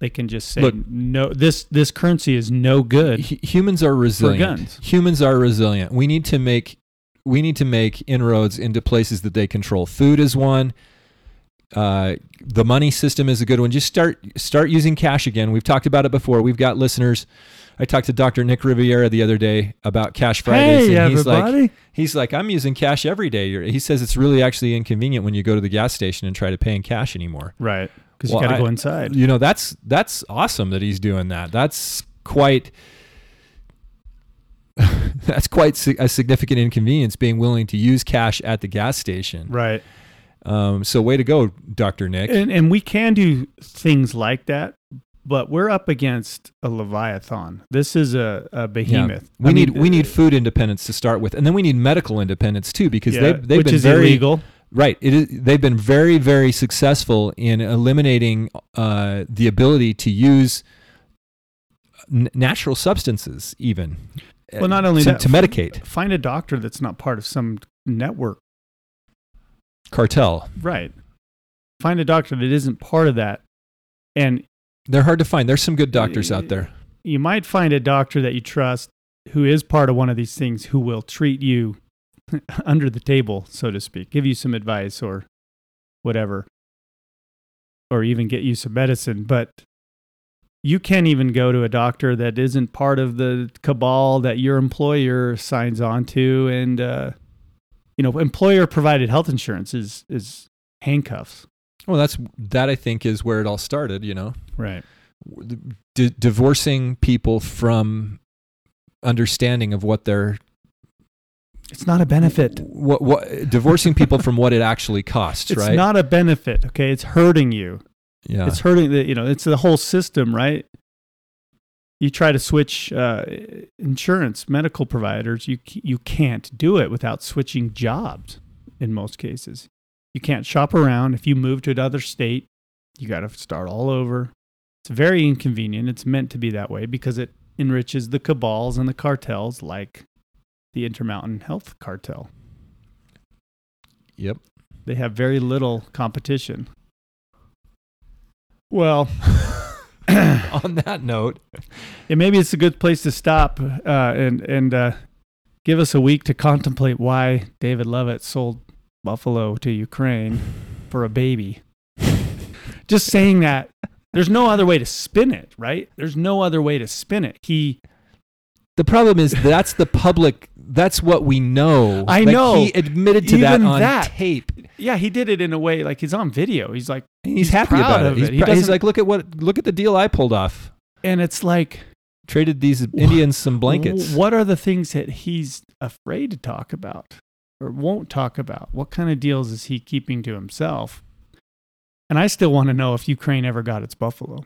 They can just say Look- no. This this currency is no good. Humans are resilient. guns. Humans are resilient. We need to make we need to make inroads into places that they control. Food is one. Uh, the money system is a good one. Just start start using cash again. We've talked about it before. We've got listeners. I talked to Dr. Nick Riviera the other day about Cash Fridays, Hey and he's like, everybody! he's like, I'm using cash every day. He says it's really actually inconvenient when you go to the gas station and try to pay in cash anymore. right, because Well, you got to go inside. You know, that's that's awesome that he's doing that. That's quite that's quite a significant inconvenience being willing to use cash at the gas station. Right, Um, so way to go, Doctor Nick. and and we can do things like that, but we're up against a leviathan. This is a, a Yeah. behemoth. We I need mean, we need food independence to start with, and then we need medical independence too, because yeah, they they've which been is very illegal. Right. It is, they've been very very successful in eliminating uh, the ability to use n- natural substances, even. Well, not only to, that, to medicate Find a doctor that's not part of some network. cartel. Right. Find a doctor that isn't part of that. And They're hard to find. There's some good doctors out there. you might find a doctor that you trust who is part of one of these things who will treat you under the table, so to speak, give you some advice or whatever, or even get you some medicine. But you can't even go to a doctor that isn't part of the cabal that your employer signs on to. And, uh, you know, employer provided health insurance is, is handcuffs. Well, that's that. I think is where it all started. You know, Right. D- divorcing people from understanding of what their It's not a benefit. what, what divorcing people from what it actually costs, It's right? It's not a benefit. Okay, it's hurting you. yeah. It's hurting the you know it's the whole system, right? You try to switch uh, insurance, medical providers. You you can't do it without switching jobs. In most cases, you can't shop around. If you move to another state, you got to start all over. It's very inconvenient. It's meant to be that way because it enriches the cabals and the cartels, like the Intermountain Health Cartel. yep. They have very little competition. Well. On that note, Yeah, maybe it's a good place to stop uh, and and uh, give us a week to contemplate why David Leavitt sold Buffalo to Ukraine for a baby. Just saying that there's no other way to spin it, right? There's no other way to spin it. He the problem is that's the public. That's what we know. I Like, know. He admitted to that Even on that. tape. yeah, he did it in a way like he's on video. He's like he's, He's happy about it. He's, it. He pr- he's like, look at what, look at the deal I pulled off. and it's like Traded these Indians some blankets. What are the things that he's afraid to talk about or won't talk about? What kind of deals is he keeping to himself? And I still want to know if Ukraine ever got its buffalo.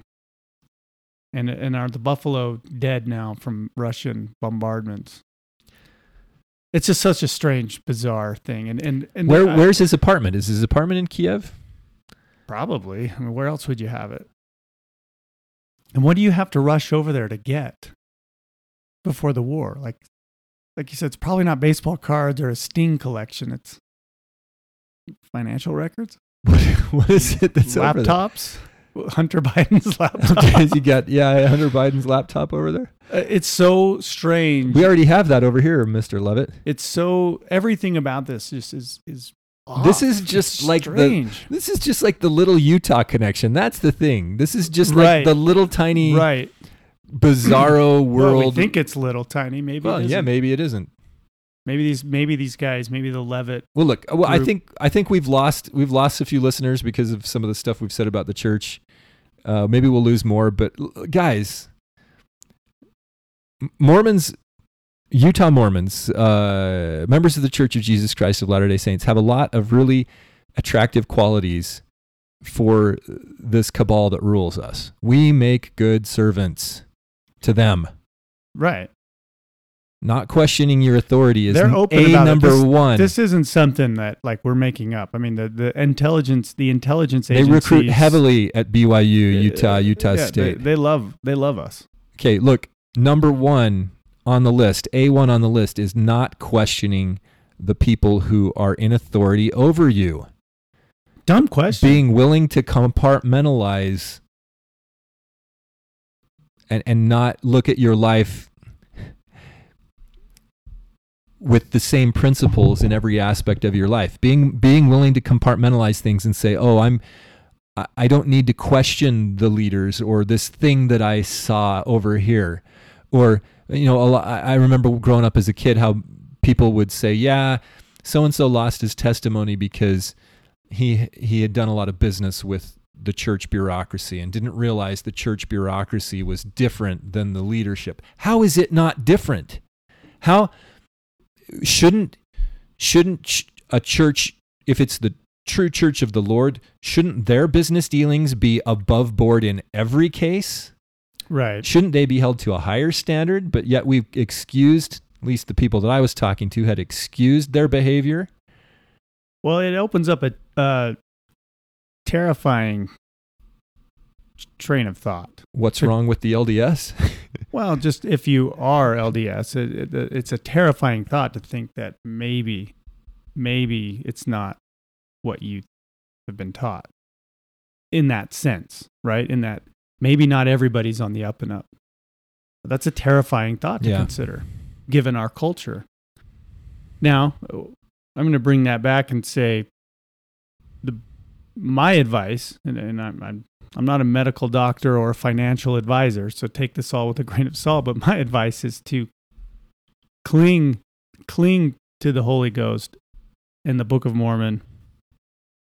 And and are the buffalo dead now from Russian bombardments? It's just such a strange, bizarre thing. And and, and Where, I- where's his apartment? Is his apartment in Kiev? probably? I mean, where else would you have it? And what do you have to rush over there to get before the war? Like, like you said, it's probably not baseball cards or a Sting collection. It's financial records, What, what is it that's laptops, Hunter Biden's laptop. He got yeah Hunter Biden's laptop over there? Uh, it's so strange. We already have that over here, Mister Leavitt. it's so everything about this just is is. This is just It's like the- This is just like the little Utah connection. That's the thing. This is just Right. like the little tiny right. bizarro Well, we think it's little tiny. Maybe. well, yeah, maybe it isn't. Maybe these. Maybe these guys. Maybe the Leavitt. Well, look. Well, I think I think we've lost we've lost a few listeners because of some of the stuff we've said about the church. Uh, maybe we'll lose more, but guys, Mormons, Utah Mormons, uh, members of the Church of Jesus Christ of Latter Day Saints have a lot of really attractive qualities for this cabal that rules us. We make good servants to them. Right. Not questioning your authority is They're open a number This- one. This isn't something that like we're making up. I mean, the the intelligence, the intelligence agencies. They recruit heavily at BYU, uh, Utah, Utah yeah, State. They, they love they love us. okay, look, number one on the list, A1 on the list is not questioning the people who are in authority over you. Dumb question. Being willing to compartmentalize and, and not look at your life with the same principles in every aspect of your life. Being being willing to compartmentalize things and say, "Oh, I'm I- don't need to question the leaders or this thing that I saw over here." Or you know, lot, I I remember growing up as a kid how people would say, "Yeah, so and so lost his testimony because he he had done a lot of business with the church bureaucracy and didn't realize the church bureaucracy was different than the leadership. How is it not different? How shouldn't shouldn't a church if it's the true church of the Lord, shouldn't their business dealings be above board in every case? right. Shouldn't they be held to a higher standard? But yet we've excused, at least the people that I was talking to had excused their behavior. Well, it opens up a uh, terrifying train of thought. What's wrong with the LDS? Well, just if you are LDS, it, it, it's a terrifying thought to think that maybe, maybe it's not what you have been taught in that sense, right? In that maybe not everybody's on the up and up. That's a terrifying thought to Yeah. consider given our culture. Now, I'm going to bring that back and say the my advice, and, and I'm, I'm I'm not a medical doctor or a financial advisor, so take this all with a grain of salt. But my advice is to cling, cling to the Holy Ghost and the Book of Mormon,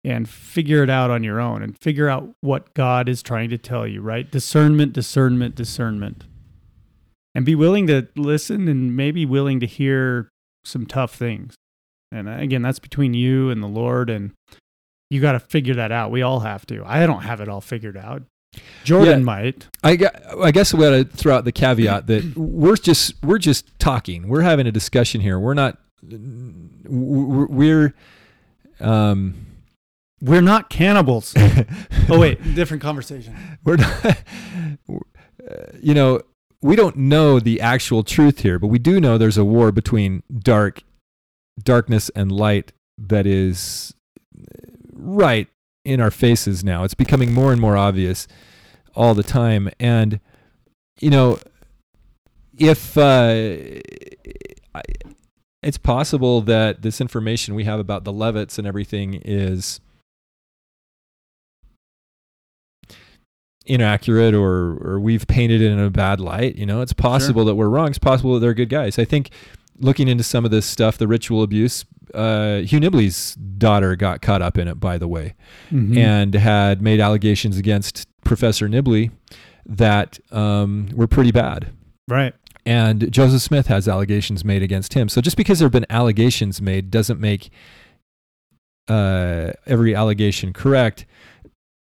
and figure it out on your own, and figure out what God is trying to tell you. Right? Discernment, discernment, discernment, and be willing to listen, and maybe willing to hear some tough things. And uh, again, that's between you and the Lord, and you got to figure that out. We all have to. I don't have it all figured out. Jordan Yeah. might. I, I guess we got to throw out the caveat that we're just we're just talking. We're having a discussion here. We're not. We're, we're um, We're not cannibals. oh wait, different conversation. we're not. You know, we don't know the actual truth here, but we do know there's a war between dark, darkness and light that is right in our faces now. It's becoming more and more obvious all the time, and you know, if uh, I, it's possible that this information we have about the Leavitts and everything is inaccurate or or we've painted it in a bad light. You know, it's possible that we're wrong. It's possible that they're good guys. I think looking into some of this stuff, the ritual abuse, uh, Hugh Nibley's daughter got caught up in it, by the way, Mhm. and had made allegations against Professor Nibley that um, were pretty bad. right. And Joseph Smith has allegations made against him. So just because there have been allegations made doesn't make uh, every allegation correct.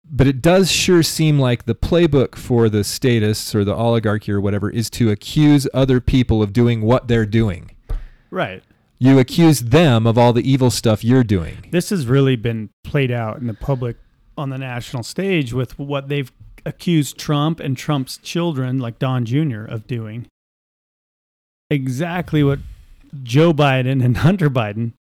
But it does sure seem like the playbook for the statists or the oligarchy or whatever is to accuse other people of doing what they're doing. Right. You accuse them of all the evil stuff you're doing. This has really been played out in the public on the national stage with what they've accused Trump and Trump's children, like Don Jr., of doing. Exactly what Joe Biden and Hunter Biden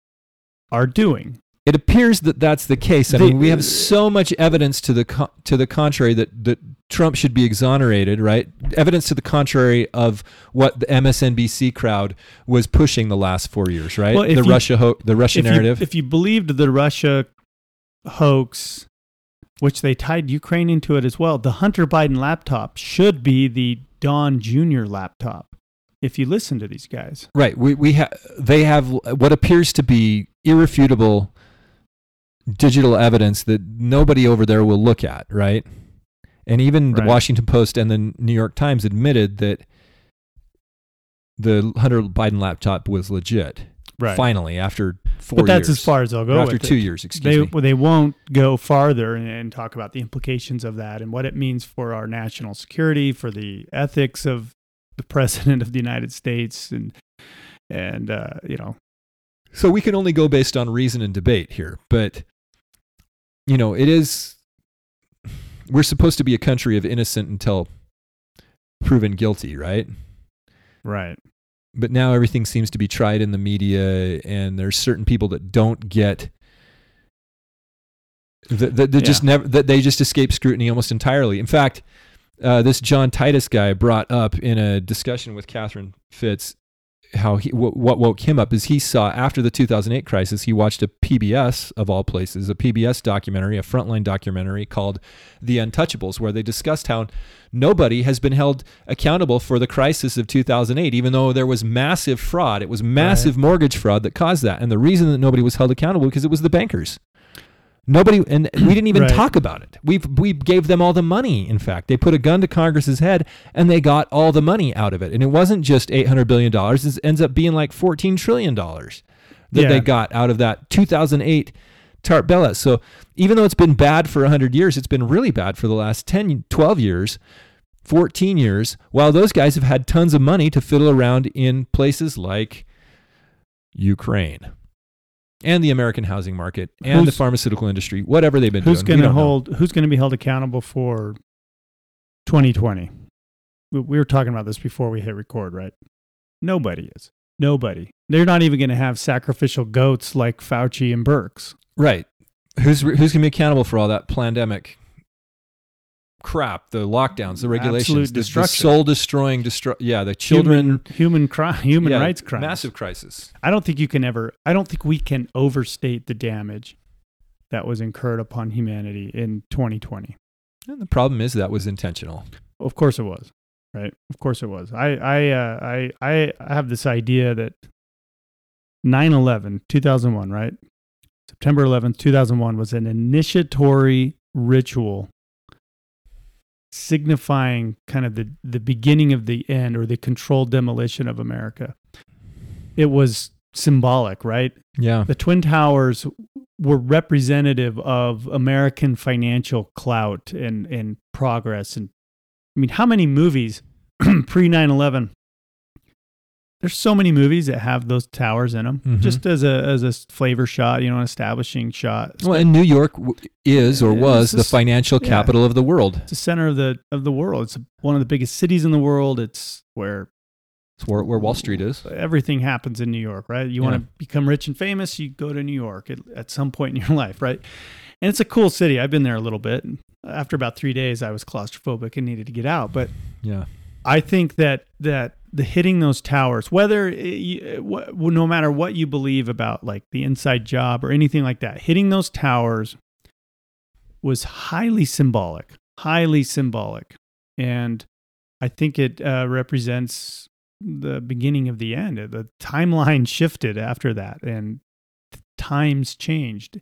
are doing. It appears that that's the case. I They- mean, we have so much evidence to the co- to the contrary that, that Trump should be exonerated, right? Evidence to the contrary of what the MSNBC crowd was pushing the last four years, right? Well, the you- Russia ho- the Russia if narrative. You, if you believed the Russia hoax, which they tied Ukraine into it as well, the Hunter Biden laptop should be the Don Jr. laptop. If you listen to these guys, Right. We we have they have what appears to be irrefutable digital evidence that nobody over there will look at, right? And even the Washington Post and the New York Times admitted that the Hunter Biden laptop was legit. Right. Finally, after four but that's years. as far as they'll go. after two it. years, excuse they me. well, they won't go farther and, and talk about the implications of that and what it means for our national security, for the ethics of the president of the United States, and and uh, you know, So we can only go based on reason and debate here, but you know, it is we're supposed to be a country of innocent until proven guilty, right? right, But now everything seems to be tried in the media and there's certain people that don't get that, that, that just never that they just escape scrutiny almost entirely. In fact, uh, this John Titus guy brought up in a discussion with Catherine Fitts how he what, what woke him up is he saw after the 2008 crisis he watched a PBS of all places a PBS documentary a frontline documentary called The Untouchables where they discussed how nobody has been held accountable for the crisis of 2008 even though there was massive fraud. It was massive mortgage fraud that caused that. And the reason that nobody was held accountable because it was the bankers Nobody, and we didn't even Right. talk about it. We we gave them all the money. In fact, they put a gun to Congress's head, and they got all the money out of it. And it wasn't just eight hundred billion dollars; it ends up being like fourteen trillion dollars that Yeah. they got out of that two thousand eight TARP bailout. So even though it's been bad for hundred years, it's been really bad for the last 10, 12 years. 14 years, while those guys have had tons of money to fiddle around in places like Ukraine and the American housing market and the pharmaceutical industry, whatever they've been who's doing. we going to don't know. hold? Who's going to be held accountable for 2020? We, we were talking about this before we hit record, right? Nobody is. Nobody. They're not even going to have sacrificial goats like Fauci and Birx. Right. Who's who's going to be accountable for all that pandemic crap, the lockdowns, the regulations, Absolute the, the soul destroying, destru- yeah, the children, human human, cri- human yeah, rights crimes. massive crisis. I don't think you can ever. I don't think we can overstate the damage that was incurred upon humanity in 2020. And the problem is that was intentional. Of course it was, right? Of course it was. I I uh, I I have this idea that 9/11, 2001, right? September 11th, 2001 was an initiatory ritual signifying kind of the the beginning of the end or the controlled demolition of America. It was symbolic, right? Yeah. The Twin Towers were representative of American financial clout and, and progress. And I mean, how many movies pre 9 11? There's so many movies that have those towers in them, Mhm. just as a as a flavor shot, you know, an establishing shot. Well, and New York is or was it's the financial yeah. capital of the world. it's the center of the of the world. It's one of the biggest cities in the world. It's where It's where, where Wall Street is. everything happens in New York, right? You want to become rich and famous, you go to New York at, at some point in your life, right? And it's a cool city. I've been there a little bit. After about three days, I was claustrophobic and needed to get out. But Yeah. I think that that the hitting those towers, whether it, no matter what you believe about like the inside job or anything like that, hitting those towers was highly symbolic, highly symbolic, and I think it uh, represents the beginning of the end. The timeline shifted after that, and times changed.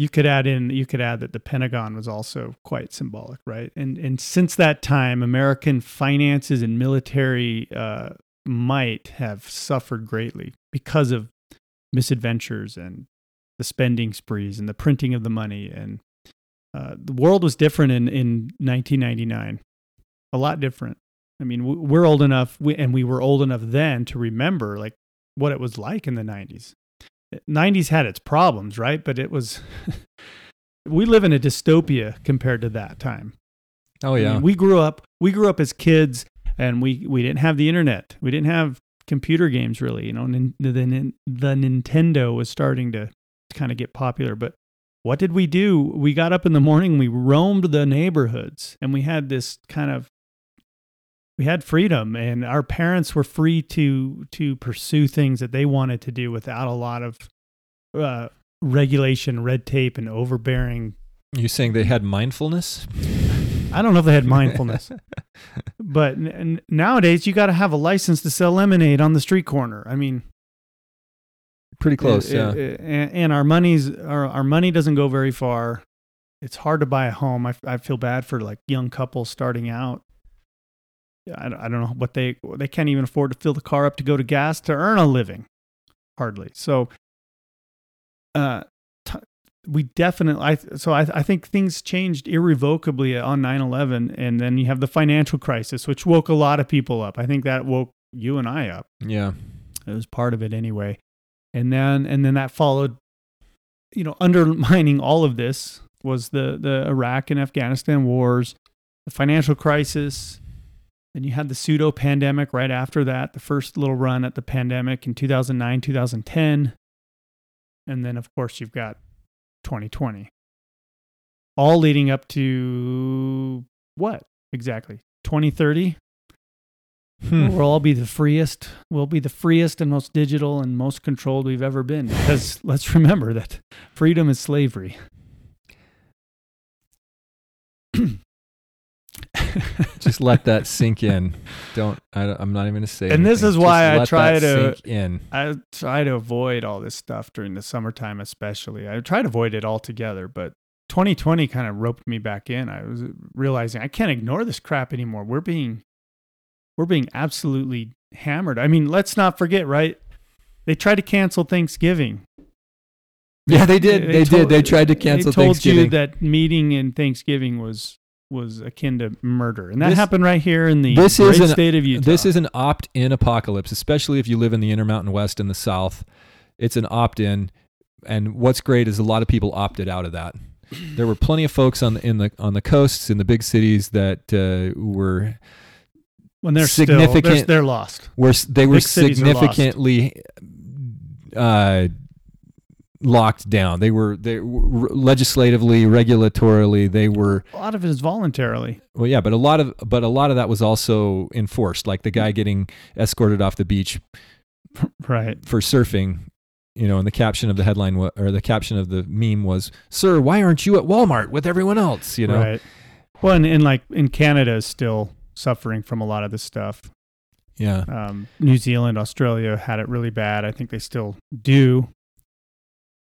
You could add in, you could add that the Pentagon was also quite symbolic, right? And and since that time, American finances and military uh, might have suffered greatly because of misadventures and the spending sprees and the printing of the money. And uh, the world was different in in 1999, a lot different. I mean, we're old enough, and we were old enough then to remember like what it was like in the 90s. 90s had its problems, right? But it was we live in a dystopia compared to that time. Oh, I yeah. mean, we grew up we grew up as kids and we we didn't have the internet. We didn't have computer games really, you know, the the, the Nintendo was starting to kind of get popular, but what did we do? We got up in the morning, we roamed the neighborhoods and we had this kind of we had freedom and our parents were free to to pursue things that they wanted to do without a lot of uh, regulation, red tape and overbearing you saying they had mindfulness? I don't know if they had mindfulness, but n- nowadays you got to have a license to sell lemonade on the street corner. I mean, Pretty close, it- yeah. it- and, and our money's our, our money doesn't go very far. It's hard to buy a home. I, I feel bad for like young couples starting out. I, don't- know what they they can't even afford to fill the car up to go to gas to earn a living, hardly. So, uh, t- we definitely. I so I I think things changed irrevocably on 9/11, and then you have the financial crisis, which woke a lot of people up. I think that woke you and I up. yeah. It was part of it anyway. And then and then that followed you know, undermining all of this was the the Iraq and Afghanistan wars, the financial crisis. Then you had the pseudo pandemic right after that, the first little run at the pandemic in 2009, 2010. And then of course you've got 2020. All leading up to what exactly? 2030? Hmm. We'll all be the freest. We'll be the freest and most digital and most controlled we've ever been. Because let's remember that freedom is slavery. Just let that sink in. Don't. I, am not even going to say. And this is why Just I try to- sink in. I try to avoid all this stuff during the summertime, especially. I try to avoid it altogether, but 2020 kind of roped me back in. I was realizing I can't ignore this crap anymore. We're being, we're being absolutely hammered. I mean, let's not forget, right? They tried to cancel Thanksgiving. Yeah, they did. They, told- did. They tried to cancel They told Thanksgiving. you that meeting in Thanksgiving was was akin to murder, and that This- happened right here in the this great is an- state of Utah. This is an opt-in apocalypse, especially if you live in the Intermountain West and the South. It's an opt-in, and what's great is a lot of people opted out of that. There were plenty of folks on the in the on the coasts in the big cities that uh, were when they're still they're, significant- they're lost. were they were Big cities are lost. significantly uh, locked down. They were they were legislatively, regulatorily, they were A lot of it is voluntarily. well, yeah, but a lot of but a lot of that was also enforced, like the guy getting escorted off the beach Right. for surfing. You know, and the caption of the headline wa- or the caption of the meme was, "Sir, why aren't you at Walmart with everyone else?" You know, Right. Well, and, and like in Canada is still suffering from a lot of this stuff. yeah. Um, New Zealand, Australia had it really bad. I think they still do.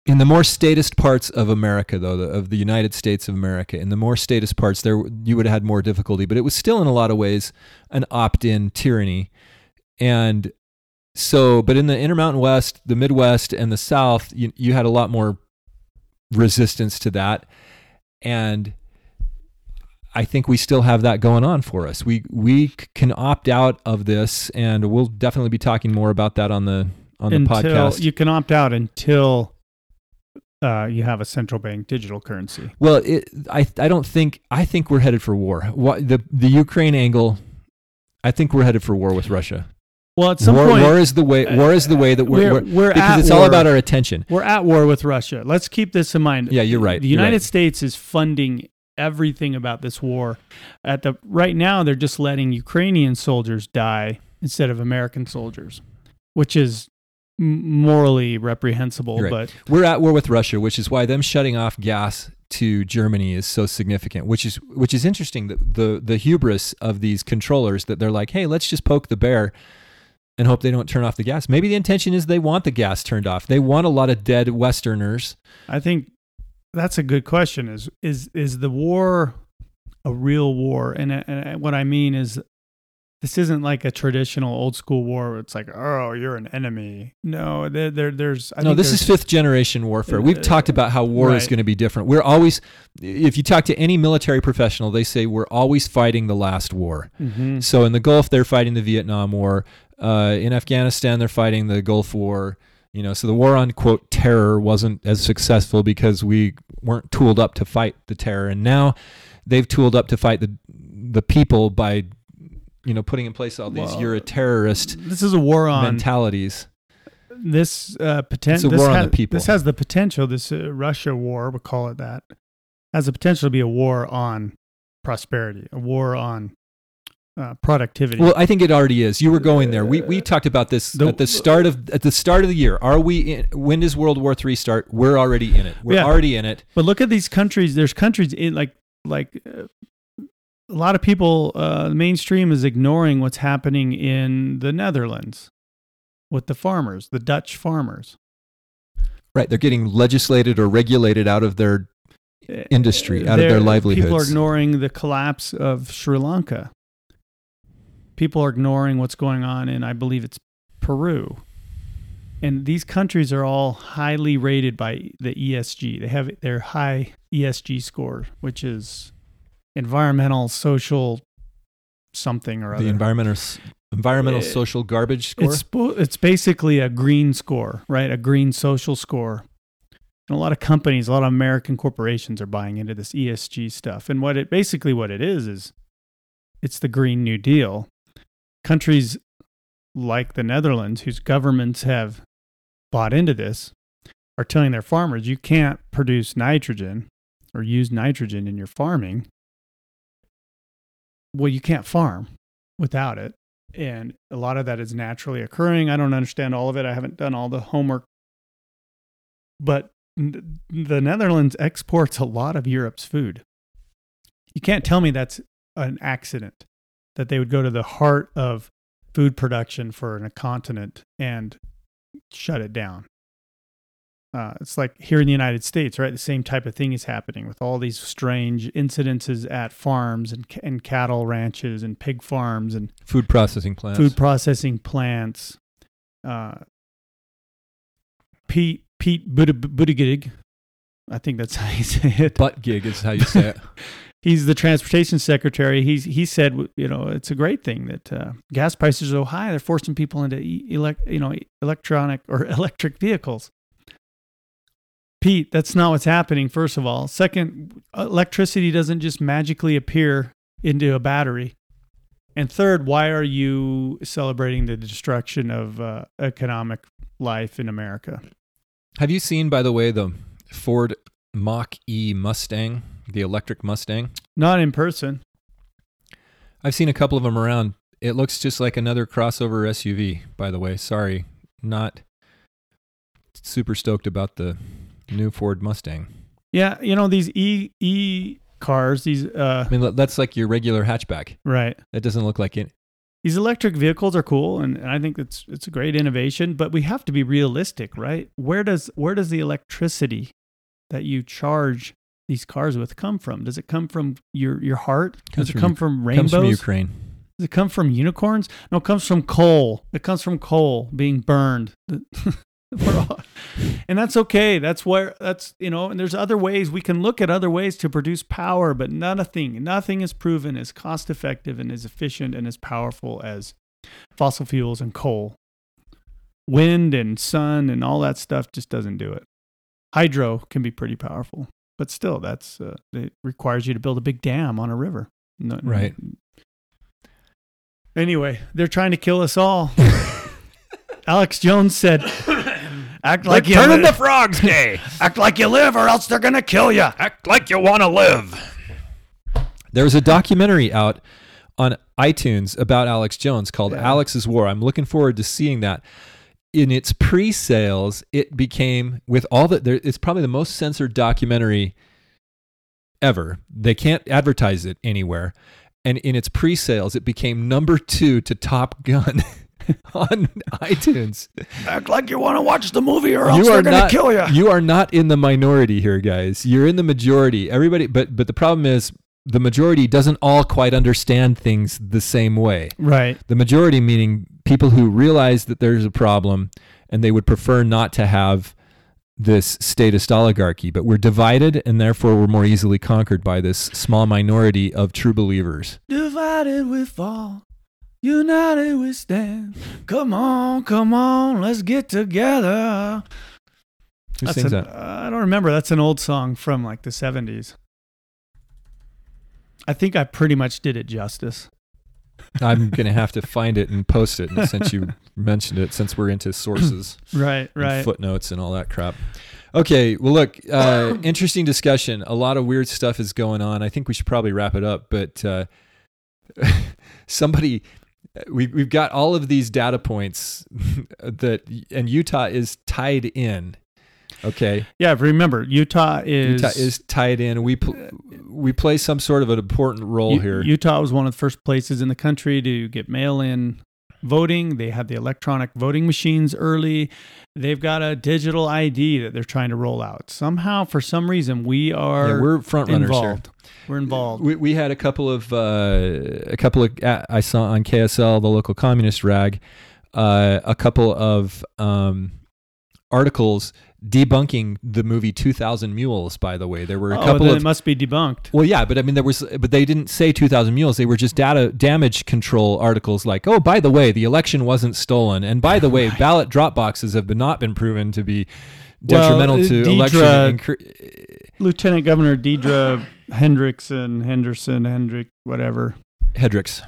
In the more statist parts of America, though, the, of the United States of America, in the more statist parts, there you would have had more difficulty, but it was still in a lot of ways an opt-in tyranny, and so, but in the Intermountain West, the Midwest, and the South, you, you had a lot more resistance to that, and I think we still have that going on for us. We we can opt out of this, and we'll definitely be talking more about that on the on the until podcast. you can opt out until uh, you have a central bank digital currency. Well, it, I I don't think I think we're headed for war. What the the Ukraine angle? I think we're headed for war with Russia. Well, at some war, point, war is the way. War is the way that we're, we're- we're, because it's all about our attention. we're at war with Russia. Let's keep this in mind. Yeah, you're right. The United right. States is funding everything about this war. At the right now, they're just letting Ukrainian soldiers die instead of American soldiers, which is morally reprehensible. You're But We're at war with Russia, which is why them shutting off gas to Germany is so significant. Which is which is interesting. that the the hubris of these controllers that they're like, hey, let's just poke the bear. And hope they don't turn off the gas. Maybe the intention is they want the gas turned off. They want a lot of dead Westerners. I think that's a good question. Is is is the war a real war? And, and what I mean is, this isn't like a traditional old school war. Where it's like, oh, you're an enemy. No, there, there there's. I no, think this is fifth generation warfare. We've Uh, talked about how war is going to be different. We're always, if you talk to any military professional, they say we're always fighting the last war. Mhm. So in the Gulf, they're fighting the Vietnam War. Uh, in Afghanistan, they're fighting the Gulf War. You know, so the war on quote terror wasn't as successful because we weren't tooled up to fight the terror, and now they've tooled up to fight the the people by, you know, putting in place all these Well, "you're a terrorist" This is a war on mentalities. this uh, potential. the people. This has the potential. This uh, Russia war, we'll call it that, has the potential to be a war on prosperity, a war on uh, productivity. Well, I think it already is. You were going there. We we talked about this The- at the start of at the start of the year. Are we? In, when does World War III start? We're already in it. We're Yeah. already in it. But look at these countries. There's countries in like like uh, a lot of people. Uh, the mainstream is ignoring what's happening in the Netherlands with the farmers, the Dutch farmers. Right. They're getting legislated or regulated out of their industry, out of their They're- People are ignoring the collapse of Sri Lanka. People are ignoring what's going on in, I believe it's Peru. And these countries are all highly rated by the ESG. They have their high ESG score, which is environmental, social, something or other. the environmental environmental Uh, social garbage score. It's it's basically a green score, right? A green social score. And a lot of companies, a lot of American corporations are buying into this ESG stuff. And what it basically what it is is it's the Green New Deal. Countries like the Netherlands, whose governments have bought into this, are telling their farmers you can't produce nitrogen or use nitrogen in your farming. Well, you can't farm without it and a lot of that is naturally occurring. I don't understand all of it. I haven't done all the homework, but the Netherlands exports a lot of Europe's food. You can't tell me that's an accident that they would go to the heart of food production for a continent and shut it down. Uh, it's like here in the United States, right? The same type of thing is happening with all these strange incidences at farms and, and cattle ranches and pig farms and Food processing plants. food processing plants. Uh, Pete Pete Buttigieg, I think that's how you say it. butt gig is how you say it. He's the transportation secretary. He's he said, you know, it's a great thing that uh, gas prices are so high. They're forcing people into e- elect, you know, electronic or electric vehicles. Pete, that's not what's happening. First of all, second, electricity doesn't just magically appear into a battery. And third, why are you celebrating the destruction of uh, economic life in America? Have you seen, by the way, the Ford Mach E Mustang, the electric Mustang? Not in person. I've seen a couple of them around. It looks just like another crossover SUV, by the way. Sorry, not super stoked about the new Ford Mustang. Yeah, you know these e e cars. These uh, I mean, that's like your regular hatchback. right. That doesn't look like it. These electric vehicles are cool, and, and I think it's it's a great innovation. But we have to be realistic, right? Where does where does the electricity that you charge these cars with come from? Does it come from your your heart? Comes Does it from come Uk- from rainbows? Comes from Ukraine. Does it come from unicorns? No, it comes from coal. It comes from coal being burned. All- and that's okay. That's where that's you know. And there's other ways we can look at other ways to produce power, but nothing, nothing is proven as cost effective and as efficient and as powerful as fossil fuels and coal. Wind and sun and all that stuff just doesn't do it. Hydro can be pretty powerful, but still, that's uh, it requires you to build a big dam on a river. No, Right. Anyway, they're trying to kill us all. Alex Jones said, "Act like you Turn li- into Frogs Day. act like you live, or else they're gonna kill you." Act like you want to live. There's a documentary out on iTunes about Alex Jones called Yeah. Alex's War. I'm looking forward to seeing that. In its pre-sales, it became with all the there, it's probably the most censored documentary ever. They can't advertise it anywhere. And in its pre-sales, it became number 2 to Top Gun on iTunes. Act like you want to watch the movie, or else you are not, You are not in the minority here, guys. You're in the majority. Everybody, but but the problem is the majority doesn't all quite understand things the same way. Right. The majority meaning people who realize that there's a problem and they would prefer not to have this statist oligarchy, but we're divided and therefore we're more easily conquered by this small minority of true believers. Divided we fall, united we stand. Come on, come on, let's get together. Who That's sings an- that? I don't remember. That's an old song from like the 70s. I think I pretty much did it justice. I'm going to have to find it and post it and since you mentioned it since we're into sources. Right, and right. footnotes and all that crap. Okay, well, look, uh, interesting discussion. A lot of weird stuff is going on. I think we should probably wrap it up, but uh, somebody. We, we've got all of these data points that, and Utah is tied in. Okay, Yeah, remember, Utah is Utah is tied in. We pl- uh, we play some sort of an important role U- here. Utah was one of the first places in the country to get mail-in voting. They had the electronic voting machines early. They've got a digital ID that they're trying to roll out. Somehow, for some reason, we are yeah, we're front runners here. We're involved. We, we had a couple of uh, a couple of uh, I saw on KSL the local communist rag uh, a couple of um, articles debunking the movie 2000 Mules by the way. There were a oh, couple of it must be debunked. well yeah but I mean there was but they didn't say 2000 Mules. They were just data damage control articles like oh by the way the election wasn't stolen. And by the way ballot drop boxes have been, not been proven to be detrimental uh, to Deidre- election incre- Lieutenant Governor Deidre Hendrickson, Henderson, Hendrick, whatever. Hedricks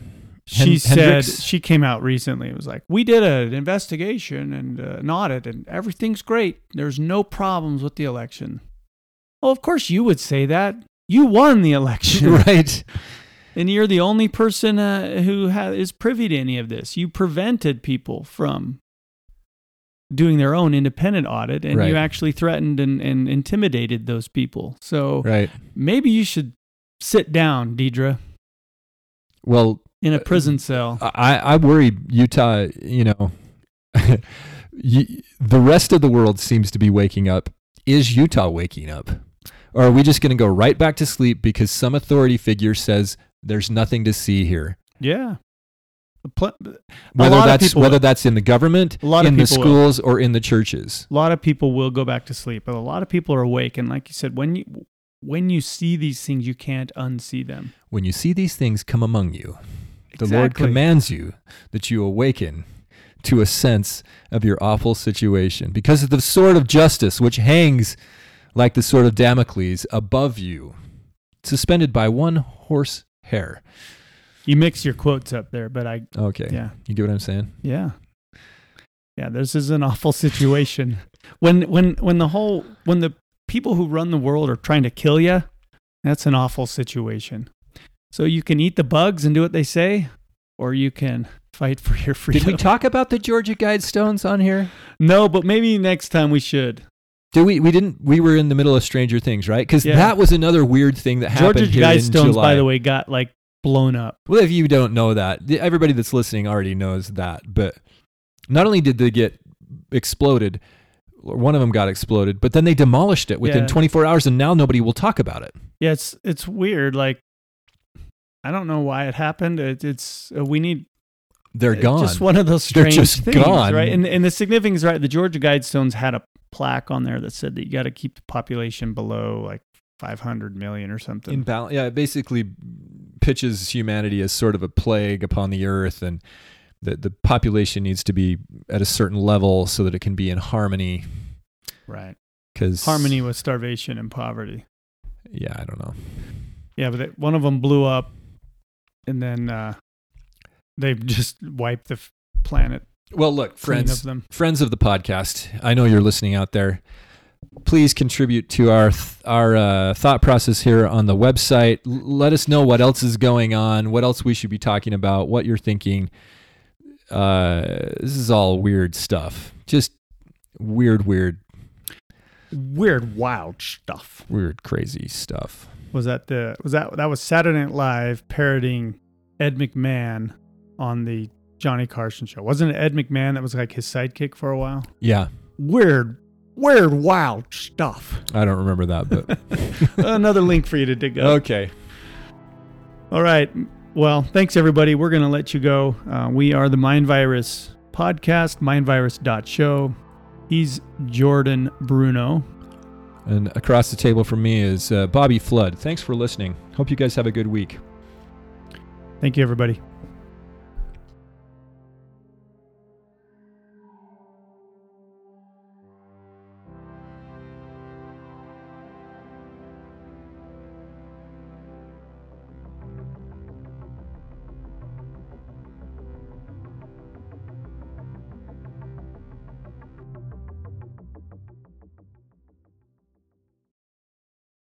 She Hen- said Hendricks? she came out recently. It was like we did an investigation and uh, an audit, and everything's great. There's no problems with the election. Well, of course you would say that. You won the election, right and you're the only person uh, who ha- is privy to any of this. You prevented people from doing their own independent audit, and Right. you actually threatened and, and intimidated those people. So right maybe you should sit down, Deidre, well in a uh, prison cell. I, I worry Utah, you know, you, the rest of the world seems to be waking up. Is Utah waking up? Or are we just going to go right back to sleep because some authority figure says there's nothing to see here? Yeah. Pl- Whether that's whether will. that's in the government, A lot of in the people will. schools, or in the churches. A lot of people will go back to sleep, but a lot of people are awake. And like you said, when you when you see these things, you can't unsee them. When you see these things come among you, the Lord commands you that you awaken to a sense of your awful situation because of the sword of justice which hangs like the sword of Damocles above you, suspended by one horse hair. You mix your quotes up there, but I Okay. yeah You get what I'm saying? yeah yeah. This is an awful situation. when when when the whole when the people who run the world are trying to kill you, that's an awful situation. So you can eat the bugs and do what they say, or you can fight for your freedom. Did we talk about the Georgia Guidestones on here? no, but maybe next time we should. Did we? We didn't. We were in the middle of Stranger Things, right? Because Yeah. that was another weird thing that happened Georgia here in Guidestones, July. by the way, got like blown up. Well, if you don't know that, everybody that's listening already knows that. But not only did they get exploded, one of them got exploded, but then they demolished it within Yeah. 24 hours, and now nobody will talk about it. Yeah, it's it's weird. Like I don't know why it happened. It, it's uh, we need They're gone. Just one of those They're strange just things, gone. right? And and the significance, right? The Georgia Guidestones had a plaque on there that said that you got to keep the population below like 500 million or something. in balance. Yeah, it basically pitches humanity as sort of a plague upon the earth, and the the population needs to be at a certain level so that it can be in harmony. right. Because Harmony with starvation and poverty. Yeah, I don't know. Yeah, but it, one of them blew up, and then uh, they just wiped the f- planet. Well, look, friends, of them. friends of the podcast, I know you're listening out there. Please contribute to our th- our uh, thought process here on the website. L- let us know what else is going on, what else we should be talking about, what you're thinking. Uh, this is all weird stuff. Just weird, weird, Weird, wild stuff. weird, crazy stuff. Was that the was that that was Saturday Night Live parodying Ed McMahon on the Johnny Carson show? Wasn't it Ed McMahon that was like his sidekick for a while? Yeah, Weird, weird, wild stuff. I don't remember that, but Another link for you to dig up. okay. All right. Well, thanks everybody. We're going to let you go. Uh, we are the Mind Virus podcast, mindvirus.show. He's Jordan Bruno. And across the table from me is uh, Bobby Flood. Thanks for listening. Hope you guys have a good week. Thank you, everybody.